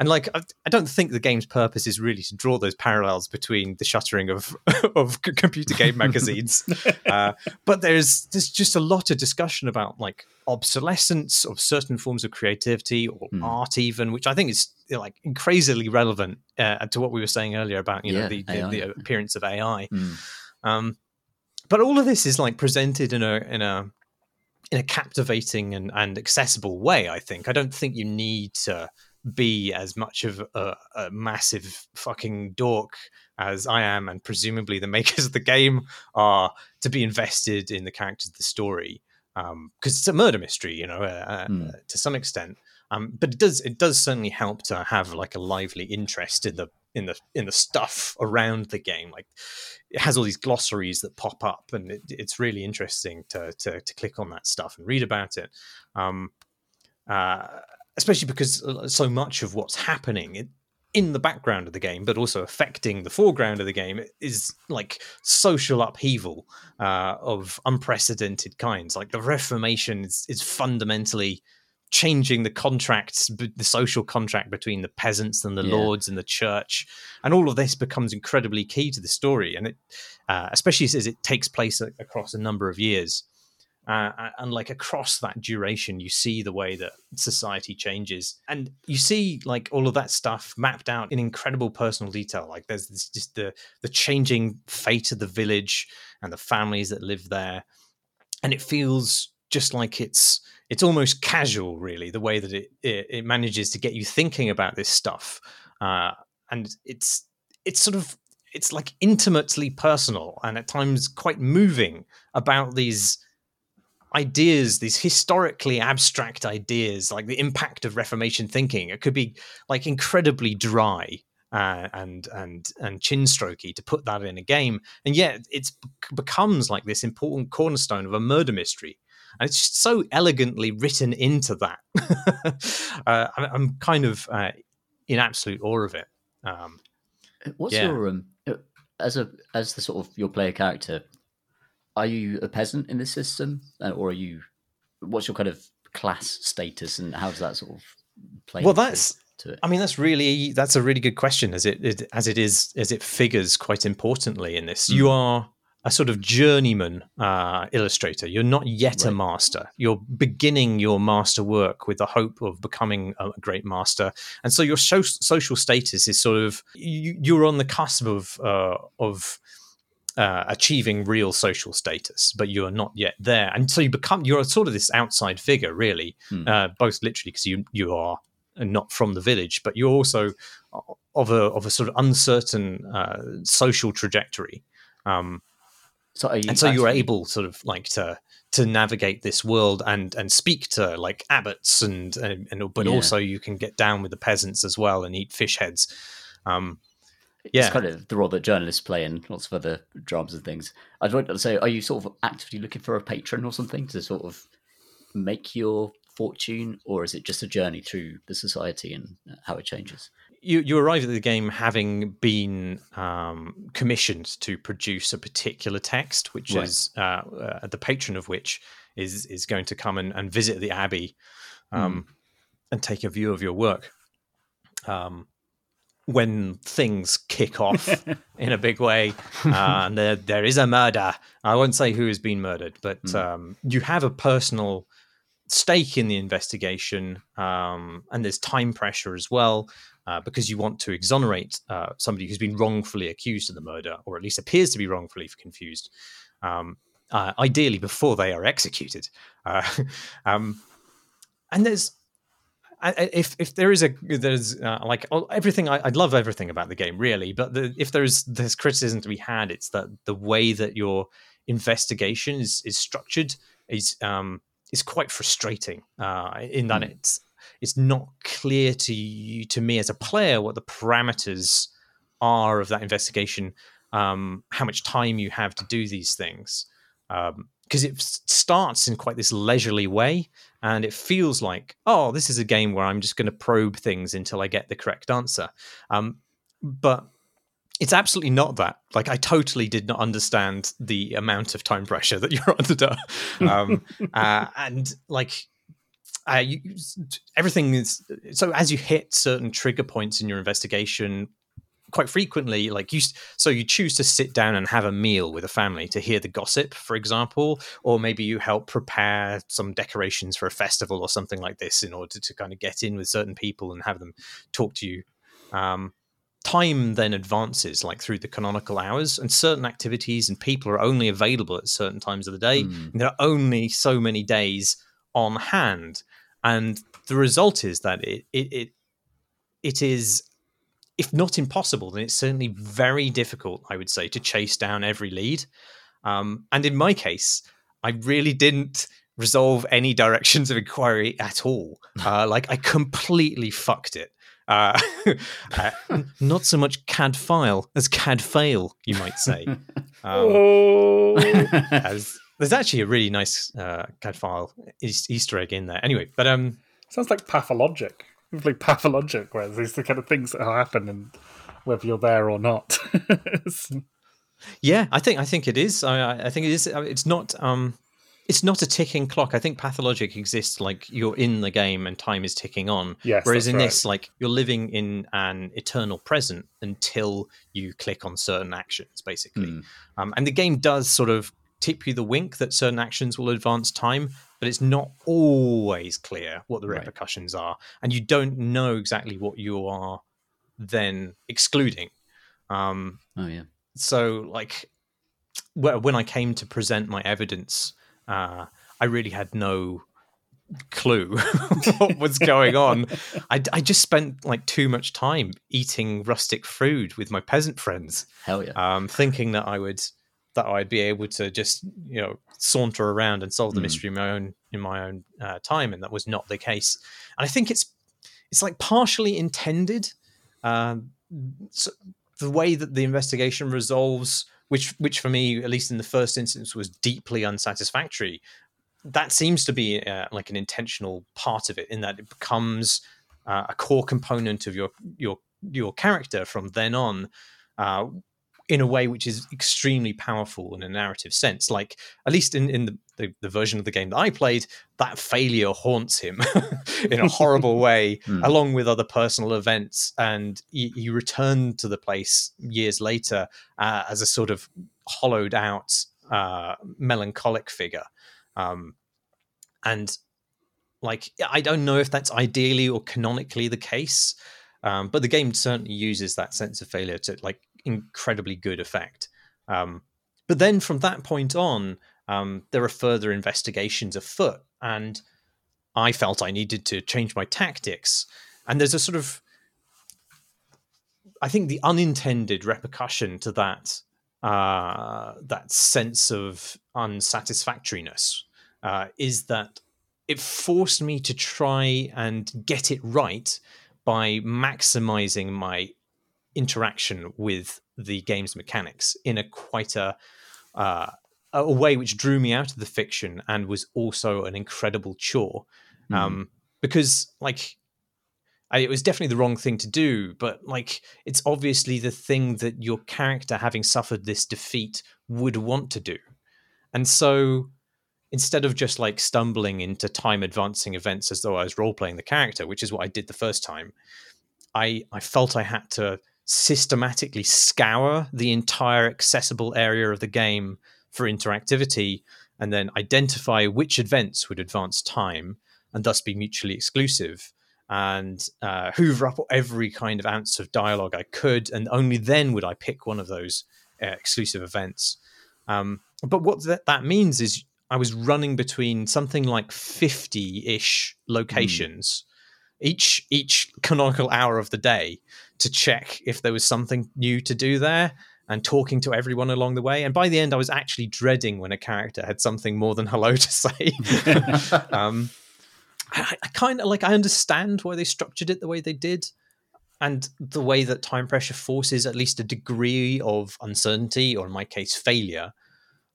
Speaker 1: And like, I, I don't think the game's purpose is really to draw those parallels between the shuttering of of computer game magazines, uh, but there's there's just a lot of discussion about like obsolescence of certain forms of creativity or mm. art, even, which I think is like crazily relevant uh, to what we were saying earlier about you yeah, know the, the, the, appearance of AI. Mm. Um, but all of this is like presented in a in a in a captivating and, and accessible way. I think I don't think you need to be as much of a, a, massive fucking dork as I am, and presumably the makers of the game are to be invested in the characters of the story because um, it's a murder mystery, you know, uh, mm. uh, to some extent. Um, but it does it does certainly help to have like a lively interest in the in the in the stuff around the game. Like it has all these glossaries that pop up, and it, it's really interesting to, to, to click on that stuff and read about it. Um, uh, especially because uh, so much of what's happening in the background of the game, but also affecting the foreground of the game, is like social upheaval uh, of unprecedented kinds. Like the Reformation is, is fundamentally changing the contracts, the social contract between the peasants and the yeah. lords and the church, and all of this becomes incredibly key to the story. And it, uh, especially as it takes place across a number of years. Uh, and like across that duration, you see the way that society changes, and you see like all of that stuff mapped out in incredible personal detail. Like there's this, just the the changing fate of the village and the families that live there, and it feels just like it's it's almost casual, really, the way that it it, it manages to get you thinking about this stuff, uh, and it's it's sort of it's like intimately personal and at times quite moving about these ideas, these historically abstract ideas, like the impact of Reformation thinking. It could be like incredibly dry uh, and and and chin strokey to put that in a game, and yet it becomes like this important cornerstone of a murder mystery. And it's just so elegantly written into that. uh, I'm kind of uh, in absolute awe of it. Um,
Speaker 2: What's yeah. your um, as a as the sort of your player character? Are you a peasant in this system, uh, or are you? What's your kind of class status, and how does that sort of play?
Speaker 1: Well, that's. It? I mean, that's really that's a really good question, as it, it as it is as it figures quite importantly in this. Mm. You are a sort of journeyman uh, illustrator. You're not yet right. a master. You're beginning your master work with the hope of becoming a great master, and so your so- social status is sort of you, are on the cusp of uh, of uh, achieving real social status, but you are not yet there, and so you become you're sort of this outside figure, really, hmm. uh, both literally because you you are not from the village, but you're also of a of a sort of uncertain uh, social trajectory. Um, so and so you're able sort of like to to navigate this world and and speak to like abbots and and, and but yeah. also you can get down with the peasants as well and eat fish heads. Um,
Speaker 2: yeah. It's kind of the role that journalists play in lots of other dramas and things. I'd like to say, are you sort of actively looking for a patron or something to sort of make your fortune, or is it just a journey through the society and how it changes?
Speaker 1: You, you arrive at the game having been um, commissioned to produce a particular text, which right. is uh, uh, the patron of which is is going to come and, and visit the abbey um, and take a view of your work. Um, when things kick off in a big way. Uh, and there, there is a murder. I won't say who has been murdered but
Speaker 2: Mm.
Speaker 1: um, you have a personal stake in the investigation um, and there's time pressure as well uh, because you want to exonerate uh, somebody who's been wrongfully accused of the murder or at least appears to be wrongfully confused um, uh, ideally before they are executed. Uh, um, and there's I- if if there is a there's uh, like oh, everything I, I love everything about the game really but the, if there's there's criticism to be had it's that the way that your investigation is is structured is um is quite frustrating uh in that
Speaker 2: Hmm.
Speaker 1: it's it's not clear to you to me as a player what the parameters are of that investigation um how much time you have to do these things um because it starts in quite this leisurely way and it feels like oh this is a game where i'm just going to probe things until i get the correct answer. Um, but it's absolutely not that. Like i totally did not understand the amount of time pressure that you're under. Um, uh, and like uh, you, everything is so as you hit certain trigger points in your investigation quite frequently like you so you choose to sit down and have a meal with a family to hear the gossip for example or maybe you help prepare some decorations for a festival or something like this in order to kind of get in with certain people and have them talk to you um, time then advances like through the canonical hours and certain activities and people are only available at certain times of the day
Speaker 2: Mm.
Speaker 1: and there are only so many days on hand and the result is that it it it, it is if not impossible then it's certainly very difficult i would say to chase down every lead. Um, and in my case i really didn't resolve any directions of inquiry at all. Uh, like i completely fucked it. Uh, uh, not so much Cadfael as cad fail you might say. Um,
Speaker 3: oh,
Speaker 1: as there's actually a really nice uh, Cadfael Easter egg in there. Anyway, but um,
Speaker 3: sounds like pathologic. It's like pathologic, where these the kind of things that happen, and whether you're there or not.
Speaker 1: Yeah, I think I think it is. I, I- I think it is. uh, It's not. Um, it's not a ticking clock. I think pathologic exists like you're in the game and time is ticking on.
Speaker 3: yes,
Speaker 1: Whereas in
Speaker 3: right.
Speaker 1: this, like you're living in an eternal present until you click on certain actions, basically.
Speaker 2: Mm.
Speaker 1: Um, and the game does sort of tip you the wink that certain actions will advance time, but it's not always clear what the
Speaker 2: Right.
Speaker 1: repercussions are, and you don't know exactly what you are then excluding. Um,
Speaker 2: Oh yeah.
Speaker 1: so, like, when I came to present my evidence, uh, I really had no clue what was going on. I, I just spent like too much time eating rustic food with my peasant friends
Speaker 2: Hell yeah.
Speaker 1: um, thinking that I would that I'd be able to just you know saunter around and solve the
Speaker 2: Mm.
Speaker 1: mystery in my own in my own uh, time, and that was not the case. And I think it's it's like partially intended. Um, so the way that the investigation resolves, which which for me, at least in the first instance, was deeply unsatisfactory. That seems to be uh, like an intentional part of it, in that it becomes uh, a core component of your your your character from then on. In a way which is extremely powerful in a narrative sense. Like at least in, in the, the, the version of the game that I played, that failure haunts him in a horrible way,
Speaker 2: Hmm.
Speaker 1: along with other personal events. And he, he returned to the place years later uh, as a sort of hollowed out, uh, melancholic figure. Um, and like, I don't know if that's ideally or canonically the case. Um, but the game certainly uses that sense of failure to like incredibly good effect. Um, but then from that point on, um, there are further investigations afoot, and I felt I needed to change my tactics. And there's a sort of, I think, the unintended repercussion to that uh, that sense of unsatisfactoriness uh, is that it forced me to try and get it right by maximizing my interaction with the game's mechanics in a quite a uh, a way which drew me out of the fiction and was also an incredible chore
Speaker 2: Mm.
Speaker 1: um, because like I, it was definitely the wrong thing to do but like it's obviously the thing that your character having suffered this defeat would want to do and so instead of just like stumbling into time advancing events as though I was role playing the character, which is what I did the first time, I I felt I had to systematically scour the entire accessible area of the game for interactivity and then identify which events would advance time and thus be mutually exclusive and uh, hoover up every kind of ounce of dialogue I could, and only then would I pick one of those uh, exclusive events. Um, but what that, that means is I was running between something like fifty-ish locations mm. Each each canonical hour of the day to check if there was something new to do there and talking to everyone along the way. And by the end, I was actually dreading when a character had something more than hello to say. um, I, I kind of like I understand why they structured it the way they did, and the way that time pressure forces at least a degree of uncertainty, or in my case, failure.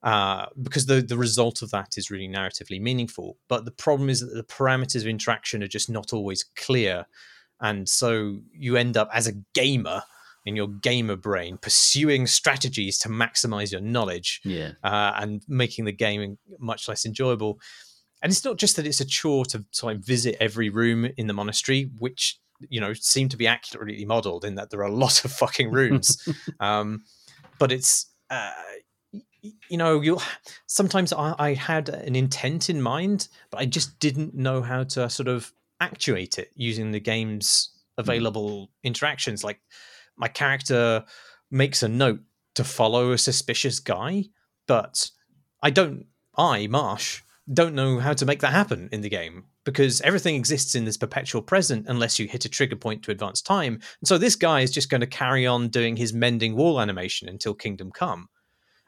Speaker 1: Uh, because the the result of that is really narratively meaningful. But the problem is that the parameters of interaction are just not always clear, and so you end up as a gamer in your gamer brain pursuing strategies to maximize your knowledge,
Speaker 2: yeah,
Speaker 1: uh, and making the game much less enjoyable and it's not just that it's a chore to, to like visit every room in the monastery, which you know seem to be accurately modeled in that there are a lot of fucking rooms, um, but it's. Uh, you know, you sometimes I, I had an intent in mind, but I just didn't know how to sort of actuate it using the game's hmm. available interactions. Like my character makes a note to follow a suspicious guy, but I don't. I Marsh don't know how to make that happen in the game because everything exists in this perpetual present unless you hit a trigger point to advance time. And so this guy is just going to carry on doing his mending wall animation until Kingdom Come.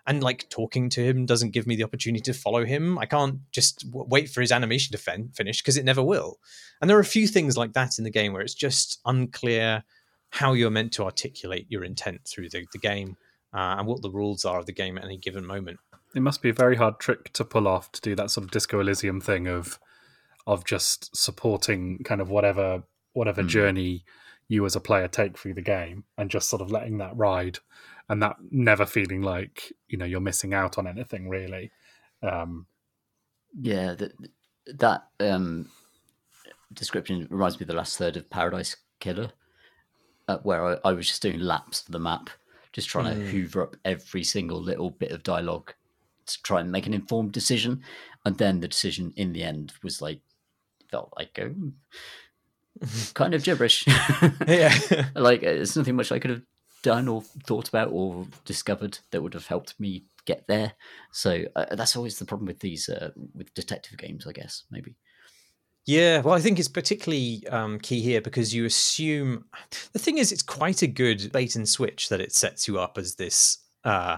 Speaker 1: And like talking to him doesn't give me the opportunity to follow him. I can't just w- wait for his animation to fin- finish because it never will. And there are a few things like that in the game where it's just unclear how you're meant to articulate your intent through the, the game uh, and what the rules are of the game at any given moment
Speaker 3: it must be a very hard trick to pull off to do that sort of disco elysium thing of of just supporting kind of whatever whatever mm. journey you as a player take through the game and just sort of letting that ride and that never feeling like you know you're missing out on anything really um
Speaker 2: yeah that that um description reminds me of the last third of paradise killer uh, where I, I, was just doing laps of the map just trying mm. to hoover up every single little bit of dialogue to try and make an informed decision. And then the decision in the end was like, felt like a kind of gibberish.
Speaker 1: yeah.
Speaker 2: like, there's nothing much I could have done or thought about or discovered that would have helped me get there. So uh, that's always the problem with these, uh, with detective games, I guess, maybe.
Speaker 1: Yeah, well, I think it's particularly um, key here because you assume the thing is, it's quite a good bait and switch that it sets you up as this uh,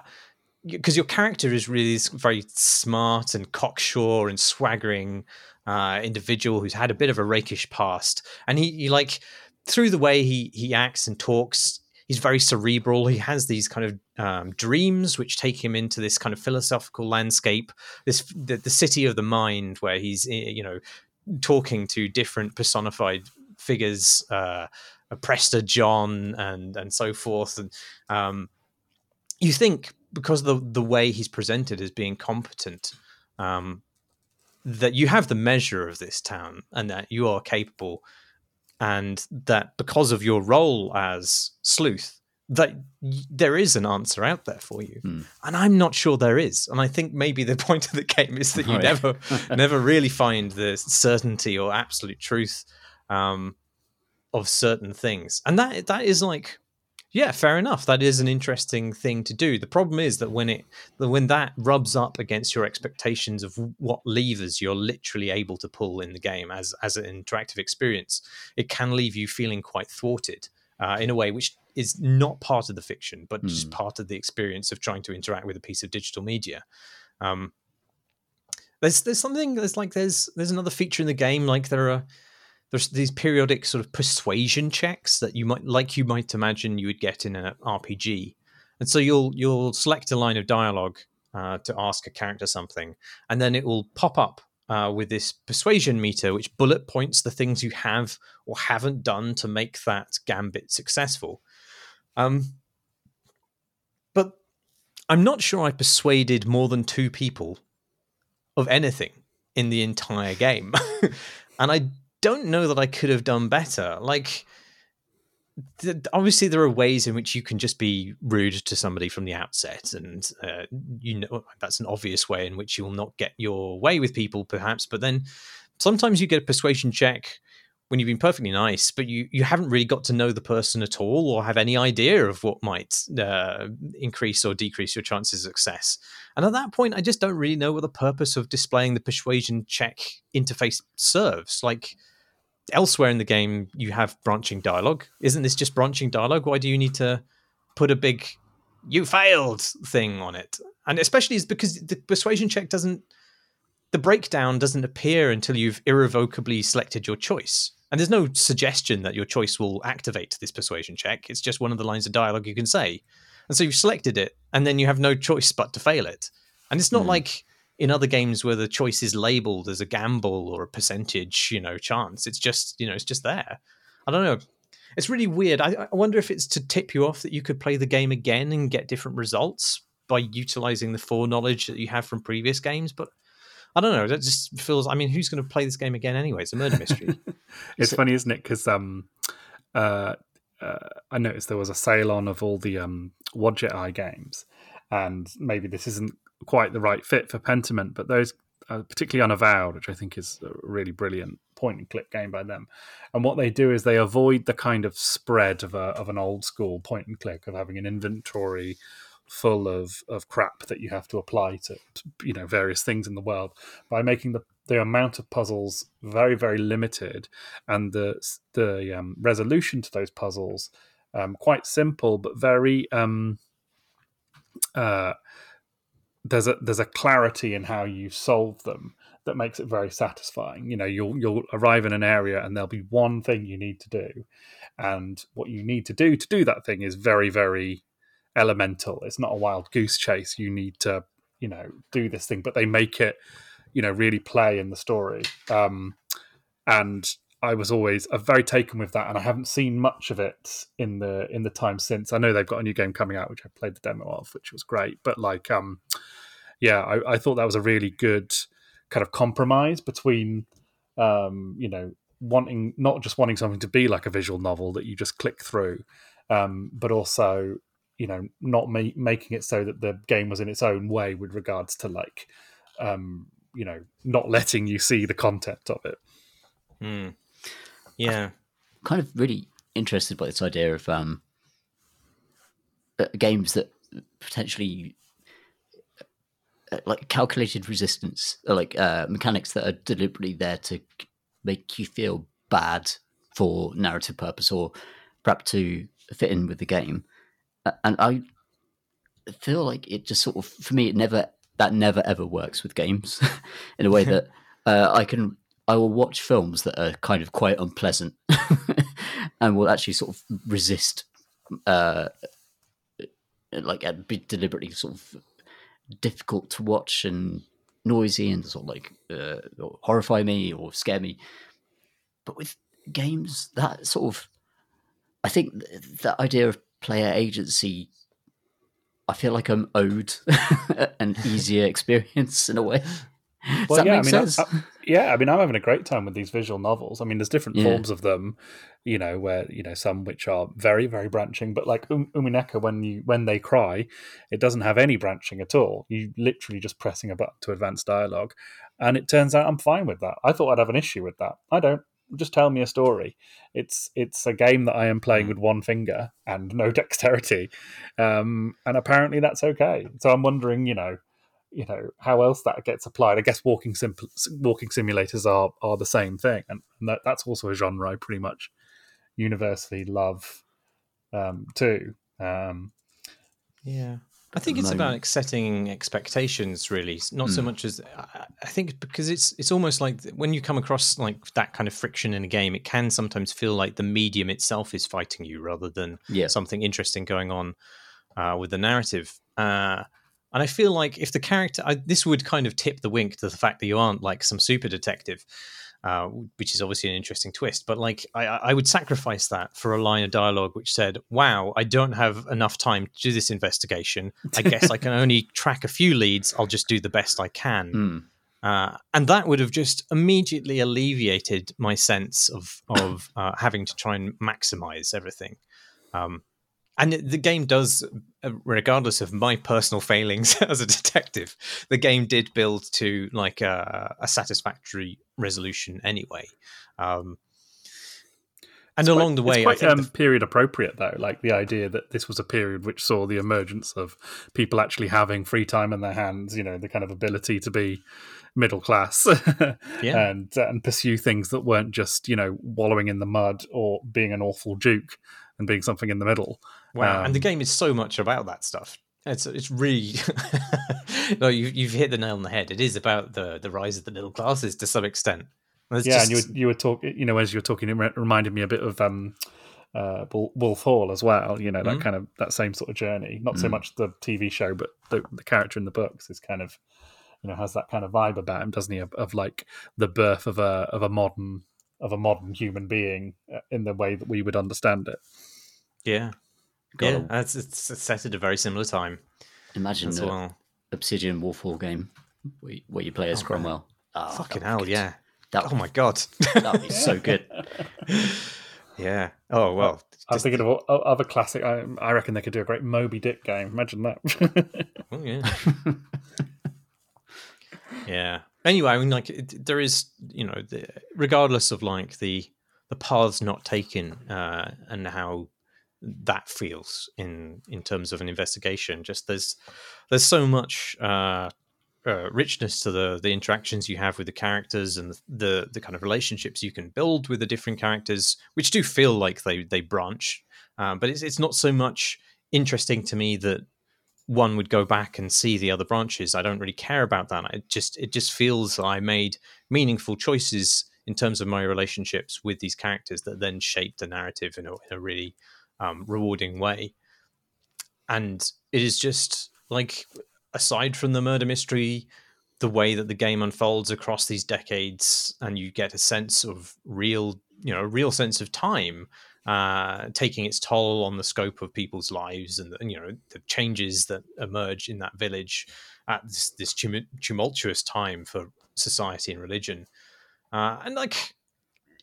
Speaker 1: because your character is really this very smart and cocksure and swaggering uh, individual who's had a bit of a rakish past, and he, he like through the way he he acts and talks, he's very cerebral. He has these kind of um, dreams which take him into this kind of philosophical landscape, this the, the city of the mind, where he's eh, you know talking to different personified figures, uh, Prester John and and so forth, and um, you think because the the way he's presented as being competent, um, that you have the measure of this town and that you are capable, and that because of your role as sleuth, that y- there is an answer out there for you.
Speaker 2: Hmm.
Speaker 1: And I'm not sure there is. And I think maybe the point of the game is that you oh, never never really find the certainty or absolute truth um, of certain things, and that that is like yeah, fair enough. That is an interesting thing to do. The problem is that when it when that rubs up against your expectations of what levers you're literally able to pull in the game as as an interactive experience, it can leave you feeling quite thwarted uh, in a way which is not part of the fiction, but mm. just hmm. part of the experience of trying to interact with a piece of digital media. Um, there's there's something there's like there's there's another feature in the game like there are there's these periodic sort of persuasion checks that you might like you might imagine you would get in an RPG. And so you'll you'll select a line of dialogue uh, to ask a character something, and then it will pop up uh, with this persuasion meter, which bullet points the things you have or haven't done to make that gambit successful. Um, but I'm not sure I persuaded more than two people of anything in the entire game. and I don't know that I could have done better. Like, th- obviously, there are ways in which you can just be rude to somebody from the outset, and uh, you know that's an obvious way in which you will not get your way with people, perhaps. But then sometimes you get a persuasion check when you've been perfectly nice, but you you haven't really got to know the person at all or have any idea of what might uh, increase or decrease your chances of success. And at that point, I just don't really know what the purpose of displaying the persuasion check interface serves. Like elsewhere in the game, you have branching dialogue. Isn't this just branching dialogue? Why do you need to put a big "you failed" thing on it? And especially is because the persuasion check doesn't. The breakdown doesn't appear until you've irrevocably selected your choice. And there's no suggestion that your choice will activate this persuasion check. It's just one of the lines of dialogue you can say. And so you've selected it, and then you have no choice but to fail it. And it's not
Speaker 2: Hmm.
Speaker 1: like in other games where the choice is labeled as a gamble or a percentage, you know, chance. It's just, you know, it's just there. I don't know. It's really weird. I, I wonder if it's to tip you off that you could play the game again and get different results by utilizing the foreknowledge that you have from previous games. But I don't know. That just feels. I mean, who's going to play this game again anyway? It's a murder mystery.
Speaker 3: It's
Speaker 2: So-
Speaker 3: funny, isn't it? Because um, uh, uh, I noticed there was a sale on of all the um, Wadjet Eye games, and maybe this isn't quite the right fit for Pentiment, but those, uh, particularly Unavowed, which I think is a really brilliant point and click game by them. And what they do is they avoid the kind of spread of a of an old school point and click of having an inventory full of of crap that you have to apply to, you know various things in the world by making the the amount of puzzles very very limited and the the um, resolution to those puzzles um, quite simple but very um, uh, there's a there's a clarity in how you solve them that makes it very satisfying. You know, you'll you'll arrive in an area and there'll be one thing you need to do, and what you need to do to do that thing is very very elemental. It's not a wild goose chase. You need to you know do this thing, but they make it you know really play in the story. Um, and I was always very taken with that, and I haven't seen much of it in the in the time since. I know they've got a new game coming out, which I played the demo of, which was great. But like, um, yeah, I, I thought that was a really good kind of compromise between, um, you know, wanting not just wanting something to be like a visual novel that you just click through, um, but also, you know, not ma- making it so that the game was in its own way with regards to like, um, you know, not letting you see the content of it.
Speaker 1: Hmm. Yeah.
Speaker 2: kind of really interested by this idea of um, uh, games that potentially uh, like calculated resistance, or like uh, mechanics that are deliberately there to make you feel bad for narrative purpose or perhaps to fit in with the game. Uh, And I feel like it just sort of, for me, it never that never ever works with games in a way that uh, I can I will watch films that are kind of quite unpleasant and will actually sort of resist, uh, like uh, be deliberately sort of difficult to watch and noisy and sort of like uh, horrify me or scare me. But with games, that sort of, I think th- that idea of player agency, I feel like I'm owed an easier experience in a way. Does that
Speaker 3: yeah,
Speaker 2: make
Speaker 3: I mean, I, I, yeah, I mean, I'm having a great time with these visual novels. I mean, there's different
Speaker 2: Yeah.
Speaker 3: forms of them, you know, where you know some which are very, very branching, but like um, Umineko, when you when they cry, it doesn't have any branching at all. You literally just pressing a button to advance dialogue, and it turns out I'm fine with that. I thought I'd have an issue with that. I don't. Just tell me a story. It's it's a game that I am playing with one finger and no dexterity, um, and apparently that's okay. So I'm wondering, you know, you know how else that gets applied. I guess walking simple walking simulators are are the same thing, and that, that's also a genre I pretty much universally love um, too. Um,
Speaker 1: Yeah. I think it's about setting expectations, really, not so
Speaker 2: Mm.
Speaker 1: much as I- I think because it's it's almost like when you come across like that kind of friction in a game, it can sometimes feel like the medium itself is fighting you rather than
Speaker 2: Yeah.
Speaker 1: something interesting going on uh, with the narrative. Uh, and I feel like if the character, I, this would kind of tip the wink to the fact that you aren't like some super detective, uh, which is obviously an interesting twist. But like, I, I would sacrifice that for a line of dialogue which said, "Wow, I don't have enough time to do this investigation. I guess I can only track a few leads. I'll just do the best I can."
Speaker 2: Mm.
Speaker 1: Uh, and that would have just immediately alleviated my sense of of uh, having to try and maximize everything. Um, and the game does, regardless of my personal failings as a detective, the game did build to like a, a satisfactory resolution anyway. Um, and
Speaker 3: It's
Speaker 1: along
Speaker 3: quite-
Speaker 1: the way,
Speaker 3: it's quite
Speaker 1: I think
Speaker 3: um,
Speaker 1: the-
Speaker 3: period appropriate though. Like the idea that this was a period which saw the emergence of people actually having free time in their hands. You know, the kind of ability to be middle class
Speaker 1: Yeah.
Speaker 3: and and pursue things that weren't just you know wallowing in the mud or being an awful duke and being something in the middle.
Speaker 1: Wow, and the
Speaker 3: Um,
Speaker 1: game is so much about that stuff. It's it's really no, you you've hit the nail on the head. It is about the the rise of the middle classes to some extent. There's
Speaker 3: yeah,
Speaker 1: just-
Speaker 3: and you were, you were talking, you know, as you were talking, it re- reminded me a bit of um, uh, Wolf Hall as well. You know, that
Speaker 1: Mhm.
Speaker 3: kind of that same sort of journey. Not so
Speaker 2: Mm.
Speaker 3: much the TV show, but the, the character in the books is kind of, you know, has that kind of vibe about him, doesn't he? Of, of like the birth of a of a modern of a modern human being uh, in the way that we would understand it.
Speaker 1: yeah,
Speaker 2: Got
Speaker 1: yeah,
Speaker 2: a-
Speaker 1: that's it's set at a very similar time
Speaker 2: Imagine
Speaker 1: as
Speaker 2: the
Speaker 1: well.
Speaker 2: Obsidian Wolfhall game where you, where you play as
Speaker 1: Oh,
Speaker 2: Cromwell. Ah,
Speaker 1: Fucking hell,
Speaker 2: good.
Speaker 1: yeah.
Speaker 2: That,
Speaker 1: Oh my god.
Speaker 2: that would be so good.
Speaker 1: yeah. Oh well.
Speaker 3: I
Speaker 1: was
Speaker 3: thinking of other classic. I, I reckon they could do a great Moby Dick game. Imagine that.
Speaker 1: Oh, yeah. yeah. Anyway, I mean, like, it, there is, you know, the, regardless of like the the paths not taken uh, and how that feels in in terms of an investigation, just there's there's so much uh, uh, richness to the the interactions you have with the characters and the, the kind of relationships you can build with the different characters, which do feel like they they branch, um, but it's it's not so much interesting to me that one would go back and see the other branches. I don't really care about that. It just it just feels I made meaningful choices in terms of my relationships with these characters that then shaped the narrative in a, in a really um, rewarding way. And it is just like aside from the murder mystery, the way that the game unfolds across these decades, and you get a sense of real, you know, a real sense of time uh, taking its toll on the scope of people's lives and, the, you know the changes that emerge in that village at this, this tumultuous time for society and religion. Uh, and like,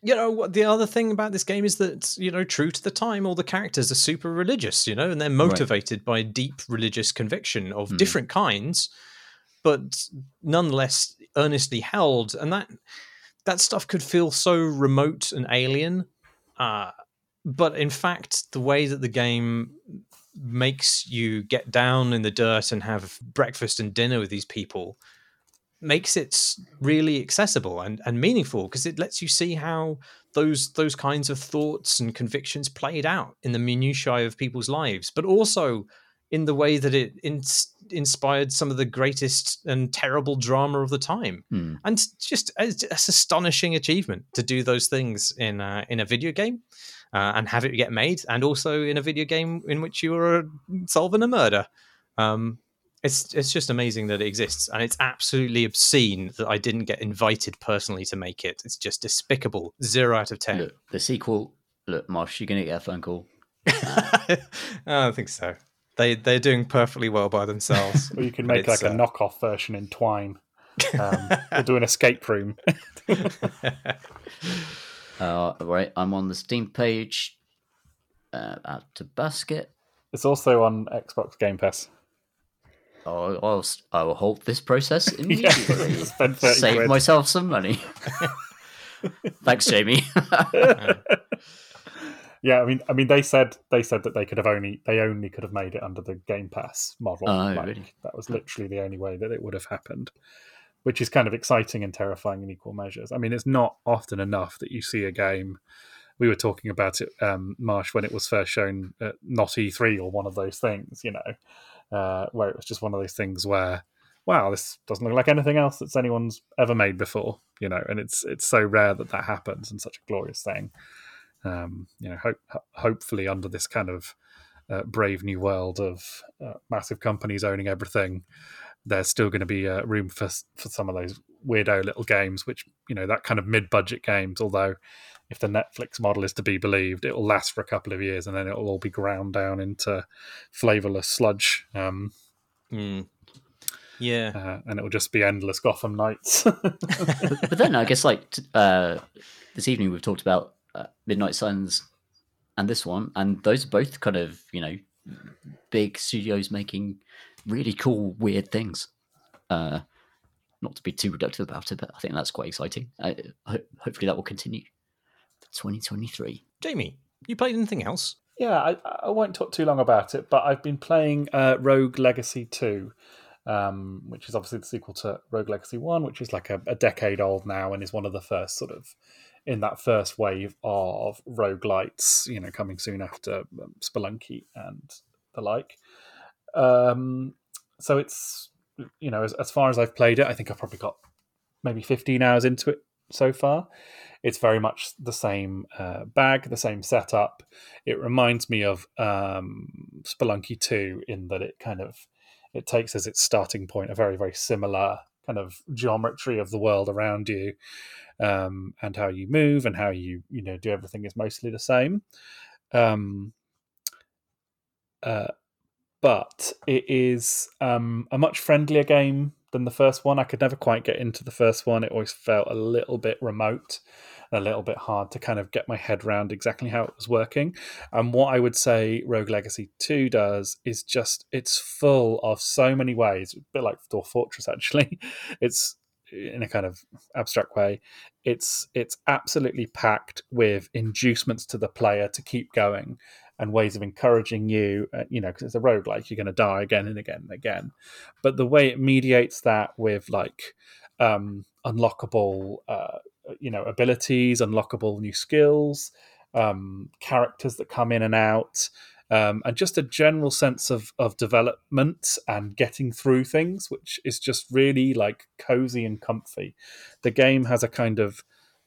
Speaker 1: you know, what the other thing about this game is that you know, true to the time, all the characters are super religious, you know, and they're motivated by deep religious conviction of
Speaker 2: Hmm.
Speaker 1: different kinds, but nonetheless earnestly held. And that that stuff could feel so remote and alien. Uh, but in fact, the way that the game makes you get down in the dirt and have breakfast and dinner with these people makes it really accessible and, and meaningful because it lets you see how those those kinds of thoughts and convictions played out in the minutiae of people's lives, but also in the way that it ins- inspired some of the greatest and terrible drama of the time
Speaker 2: Hmm.
Speaker 1: and just it's, it's astonishing achievement to do those things in uh, in a video game uh, and have it get made, and also in a video game in which you are solving a murder. Um, it's it's just amazing that it exists, and it's absolutely obscene that I didn't get invited personally to make it. It's just despicable. Zero out of ten.
Speaker 2: Look, the sequel. Look, Marsh, you're gonna get a phone call.
Speaker 1: I don't think so. They they're doing perfectly well by themselves.
Speaker 3: or you can make like a
Speaker 1: uh,
Speaker 3: knockoff version in Twine. Um, we'll do an escape room.
Speaker 2: Uh, right, I'm on the Steam page. Uh, add to basket.
Speaker 3: It's also on Xbox Game Pass.
Speaker 2: I'll, s- I will halt this process
Speaker 3: Yeah,
Speaker 2: immediately.
Speaker 3: 30
Speaker 2: Save
Speaker 3: quid.
Speaker 2: myself some money. Thanks, Jamie.
Speaker 3: Yeah, I mean, I mean, they said they said that they could have only they only could have made it under the Game Pass model.
Speaker 2: Oh,
Speaker 3: Like,
Speaker 2: really?
Speaker 3: That was literally the only way that it would have happened, which is kind of exciting and terrifying in equal measures. I mean, it's not often enough that you see a game. We were talking about it, um, Marsh, when it was first shown at not E3 or one of those things, you know, uh, where it was just one of those things where, wow, this doesn't look like anything else that's anyone's ever made before, you know, and it's it's so rare that that happens and such a glorious thing um, you know, hope, hopefully under this kind of uh, brave new world of uh, massive companies owning everything, there's still going to be uh, room for for some of those weirdo little games, which you know that kind of mid-budget games. Although, if the Netflix model is to be believed, it will last for a couple of years and then it will all be ground down into flavorless sludge. Um,
Speaker 1: Mm. Yeah.
Speaker 3: uh, and it will just be endless Gotham Knights.
Speaker 2: but then I guess like t- uh, this evening we've talked about uh, Midnight Suns and this one, and those are both kind of you know big studios making really cool, weird things. Uh, not to be too reductive about it, but I think that's quite exciting. Uh, ho- hopefully that will continue for 2023.
Speaker 1: Jamie, you played anything else?
Speaker 3: Yeah, I, I won't talk too long about it, but I've been playing uh, Rogue Legacy 2, um, which is obviously the sequel to Rogue Legacy 1, which is like a, a decade old now and is one of the first sort of in that first wave of roguelites, you know, coming soon after um, Spelunky and the like. Um, so it's, you know, as, as far as I've played it, I think I've probably got maybe 15 hours into it so far. It's very much the same uh, bag, the same setup. It reminds me of um, Spelunky 2 in that it kind of it takes as its starting point a very very similar kind of geometry of the world around you, um, and how you move and how you you know do everything is mostly the same. Um, uh, but it is um, a much friendlier game than the first one. I could never quite get into the first one. It always felt a little bit remote, a little bit hard to kind of get my head around exactly how it was working. And what I would say Rogue Legacy 2 does is just it's full of so many ways, a bit like Dwarf Fortress actually. It's in a kind of abstract way it's it's absolutely packed with inducements to the player to keep going and ways of encouraging you uh, you know because it's a roguelike you're going to die again and again and again but the way it mediates that with like um unlockable uh you know abilities unlockable new skills um characters that come in and out um, and just a general sense of of development and getting through things, which is just really like cozy and comfy. The game has a kind of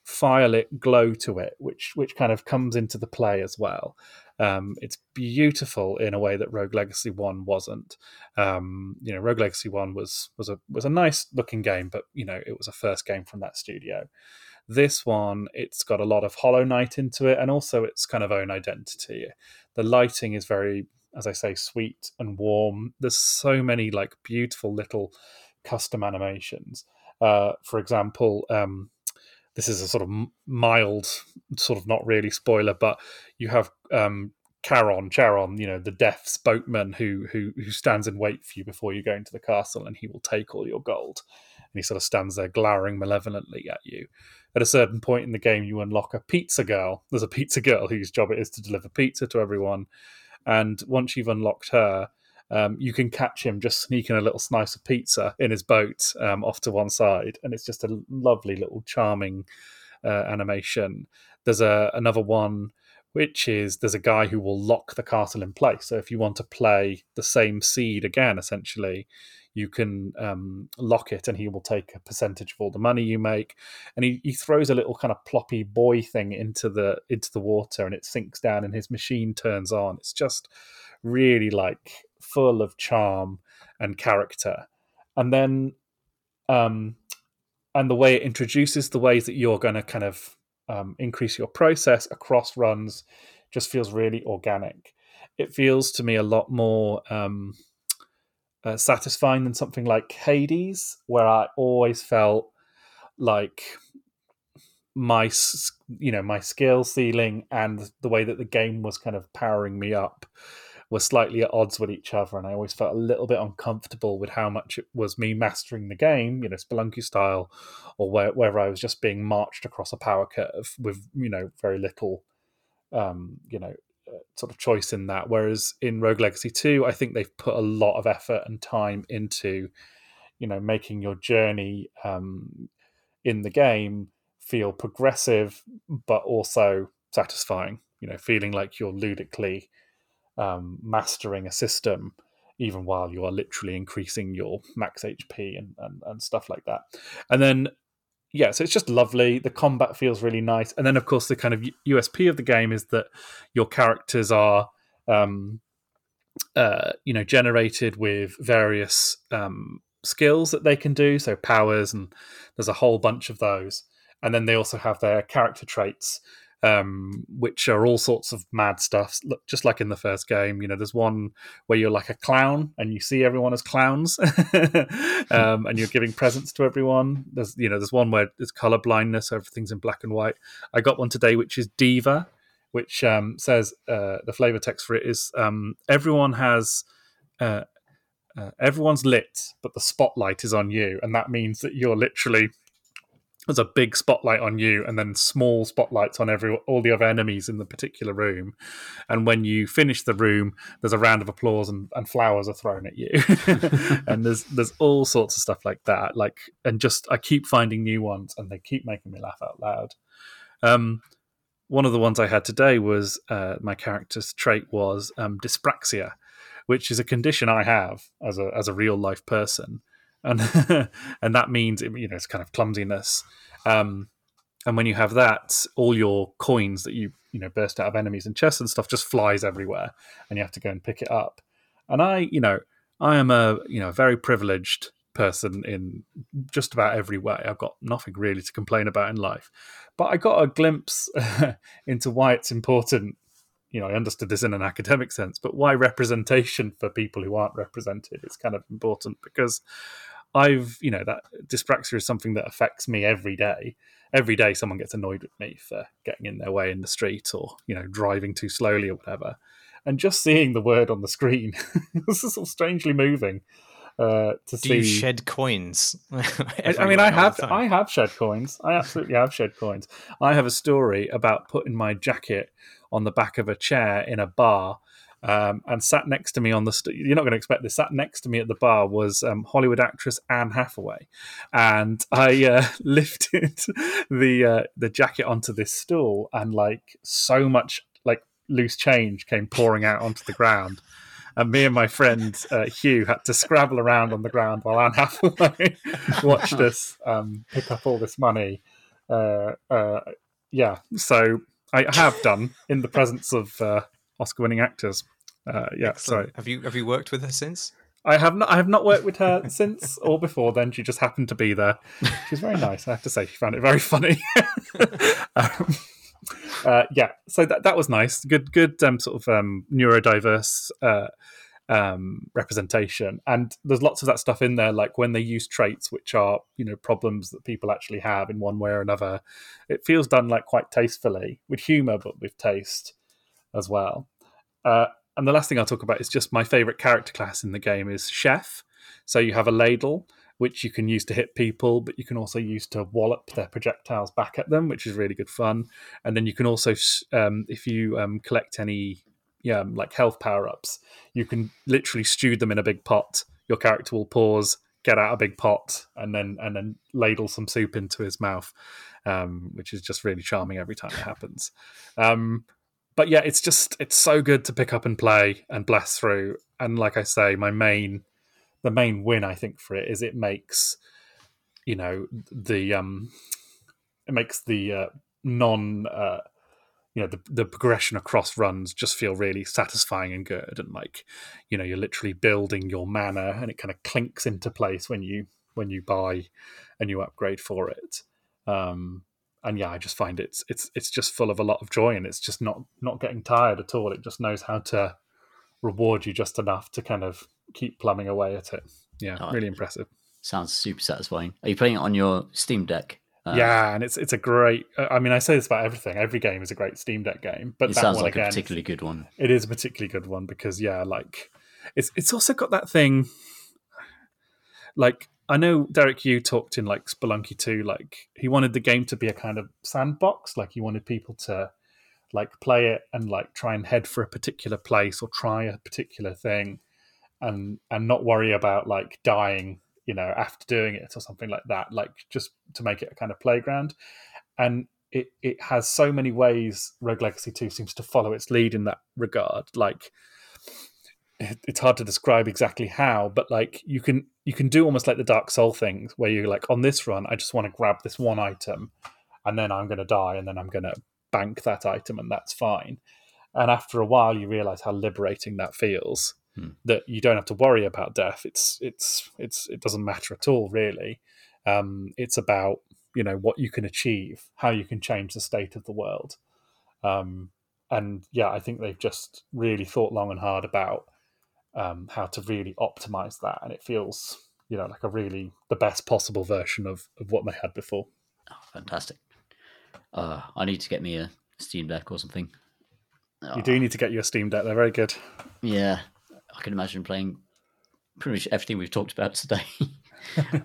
Speaker 3: firelit glow to it, which which kind of comes into the play as well. Um, it's beautiful in a way that Rogue Legacy One wasn't. Um, you know, Rogue Legacy One was was a was a nice looking game, but you know, it was a first game from that studio. This one, it's got a lot of Hollow Knight into it, and also its kind of own identity. The lighting is very, as I say, sweet and warm. There's so many like beautiful little custom animations. Uh, for example, um, this is a sort of mild, sort of not really spoiler, but you have um, Charon, Charon, you know, the Death's boatman who who who stands in wait for you before you go into the castle, and he will take all your gold. And he sort of stands there glowering malevolently at you. At a certain point in the game, you unlock a pizza girl. There's a pizza girl whose job it is to deliver pizza to everyone. And once you've unlocked her, um, you can catch him just sneaking a little slice of pizza in his boat um, off to one side, and it's just a lovely little charming uh, animation. There's a another one which is there's a guy who will lock the castle in place. So if you want to play the same seed again, essentially, you can um, lock it and he will take a percentage of all the money you make. And he, he throws a little kind of ploppy buoy thing into the into the water and it sinks down and his machine turns on. It's just really like full of charm and character. And then um and the way it introduces the ways that you're going to kind of um, increase your process across runs just feels really organic. It feels to me a lot more um, uh, satisfying than something like Hades, where I always felt like my you know my skill ceiling and the way that the game was kind of powering me up were slightly at odds with each other, and I always felt a little bit uncomfortable with how much it was me mastering the game, you know, Spelunky style, or where, whether I was just being marched across a power curve with you know very little, um, you know, uh, sort of choice in that. Whereas in Rogue Legacy Two, I think they've put a lot of effort and time into, you know, making your journey um, in the game feel progressive, but also satisfying. You know, feeling like you're ludically um, mastering a system even while you are literally increasing your max HP and, and, and stuff like that. And then, yeah, so it's just lovely. The combat feels really nice. And then, of course, the kind of USP of the game is that your characters are, um, uh, you know, generated with various um, skills that they can do. So powers, and there's a whole bunch of those. And then they also have their character traits um, which are all sorts of mad stuff, look- just like in the first game. You know, there's one where you're like a clown and you see everyone as clowns, um, and you're giving presents to everyone. There's you know, there's one where it's color blindness, so everything's in black and white. I got one today, which is Diva, which um, says uh, the flavor text for it is um, everyone has. Uh, uh, everyone's lit, but the spotlight is on you, and that means that you're literally there's a big spotlight on you, and then small spotlights on every all the other enemies in the particular room. And when you finish the room, there's a round of applause and, and flowers are thrown at you. and there's there's all sorts of stuff like that. Like, and just I keep finding new ones, and they keep making me laugh out loud. Um, one of the ones I had today was uh, my character's trait was um, dyspraxia, which is a condition I have as a as a real life person, and and that means you know it's kind of clumsiness. Um, and when you have that, all your coins that you you know burst out of enemies and chests and stuff just flies everywhere, and you have to go and pick it up. And I, you know, I am a you know very privileged person in just about every way. I've got nothing really to complain about in life, but I got a glimpse into why it's important you know, I understood this in an academic sense, but why representation for people who aren't represented is kind of important because I've, you know, that dyspraxia is something that affects me every day. Every day, someone gets annoyed with me for getting in their way in the street or, you know, driving too slowly or whatever. And just seeing the word on the screen this is sort of strangely moving. Uh, to
Speaker 1: Do
Speaker 3: see.
Speaker 1: you shed coins?
Speaker 3: I, I mean, I have. I have shed coins. I absolutely have shed coins. I have a story about putting my jacket on the back of a chair in a bar, um, and sat next to me on the. St- you're not going to expect this. Sat next to me at the bar was um, Hollywood actress Anne Hathaway, and I uh, lifted the uh, the jacket onto this stool, and like so much like loose change came pouring out onto the ground and me and my friend uh, Hugh had to scrabble around on the ground while Anne Hathaway watched us um, pick up all this money. Uh, uh, yeah, so I have done in the presence of uh, Oscar-winning actors. Uh, yeah, so
Speaker 1: Excellent. Have you have you worked with her since?
Speaker 3: I have not. I have not worked with her since or before. Then she just happened to be there. She's very nice. I have to say, she found it very funny. um, uh, yeah, so that that was nice. Good, good um, sort of um, neurodiverse uh, um, representation, and there's lots of that stuff in there. Like when they use traits, which are you know problems that people actually have in one way or another. It feels done like quite tastefully with humor, but with taste as well. Uh, and the last thing I'll talk about is just my favorite character class in the game is chef. So you have a ladle, which you can use to hit people, but you can also use to wallop their projectiles back at them, which is really good fun. And then you can also, um, if you um, collect any, yeah, like health power ups, you can literally stew them in a big pot. Your character will pause, get out a big pot, and then and then ladle some soup into his mouth, um, which is just really charming every time it happens. But yeah, it's just it's so good to pick up and play and blast through. And like I say, my main the main win I think for it is it makes you know the um it makes the uh, non uh you know the the progression across runs just feel really satisfying and good and like you know you're literally building your mana and it kind of clinks into place when you when you buy a new upgrade for it um and yeah i just find it's it's it's just full of a lot of joy and it's just not not getting tired at all it just knows how to reward you just enough to kind of keep plumbing away at it yeah
Speaker 2: Oh,
Speaker 3: really impressive
Speaker 2: Sounds super satisfying. Are you playing it on your Steam Deck? Uh,
Speaker 3: yeah, and it's it's a great. I mean, I say this about everything. Every game is a great Steam Deck game, but
Speaker 2: It
Speaker 3: that
Speaker 2: sounds
Speaker 3: one
Speaker 2: like
Speaker 3: again,
Speaker 2: a particularly good one.
Speaker 3: it is a particularly good one because yeah, like it's it's also got that thing. Like I know Derek Yu talked in like Spelunky 2, like he wanted the game to be a kind of sandbox. Like he wanted people to like play it and like try and head for a particular place or try a particular thing, and and not worry about like dying, you know, after doing it or something like that. Like just to make it a kind of playground, and it it has so many ways. Rogue Legacy 2 seems to follow its lead in that regard. Like it's hard to describe exactly how, but like you can you can do almost like the Dark Soul things where you're like on this run, I just want to grab this one item, and then I'm going to die, and then I'm going to bank that item, and that's fine. And after a while, you realize how liberating that feels.
Speaker 2: Hmm.
Speaker 3: That you don't have to worry about death. It's it's it's it doesn't matter at all, really. Um, it's about you know what you can achieve, how you can change the state of the world. Um, and yeah, I think they've just really thought long and hard about um, how to really optimize that, and it feels you know like a really the best possible version of of what they had before.
Speaker 2: Oh, fantastic! Uh, I need to get me a Steam Deck or something.
Speaker 3: You do need to get your Steam Deck; they're very good.
Speaker 2: Yeah, I can imagine playing pretty much everything we've talked about today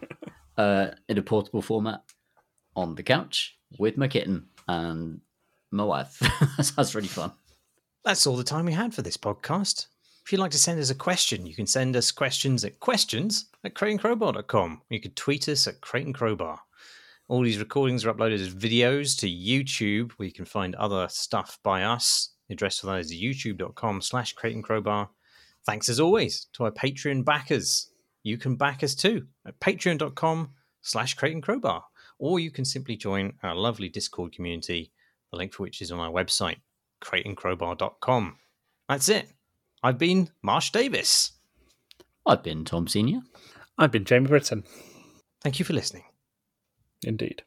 Speaker 2: uh, in a portable format on the couch with my kitten and my wife. That's really fun.
Speaker 1: That's all the time we had for this podcast. If you'd like to send us a question, you can send us questions at questions at crateandcrowbar.com. You could tweet us at Crate and Crowbar. All these recordings are uploaded as videos to YouTube, where you can find other stuff by us. The address for that is youtube.com slash Crate and Crowbar. Thanks as always to our Patreon backers. You can back us too at patreon.com slash Crate and Crowbar. Or you can simply join our lovely Discord community, the link for which is on our website, crateandcrowbar.com. That's it. I've been Marsh Davies.
Speaker 2: I've been Tom Senior.
Speaker 3: I've been Jamie Britton.
Speaker 1: Thank you for listening.
Speaker 3: Indeed.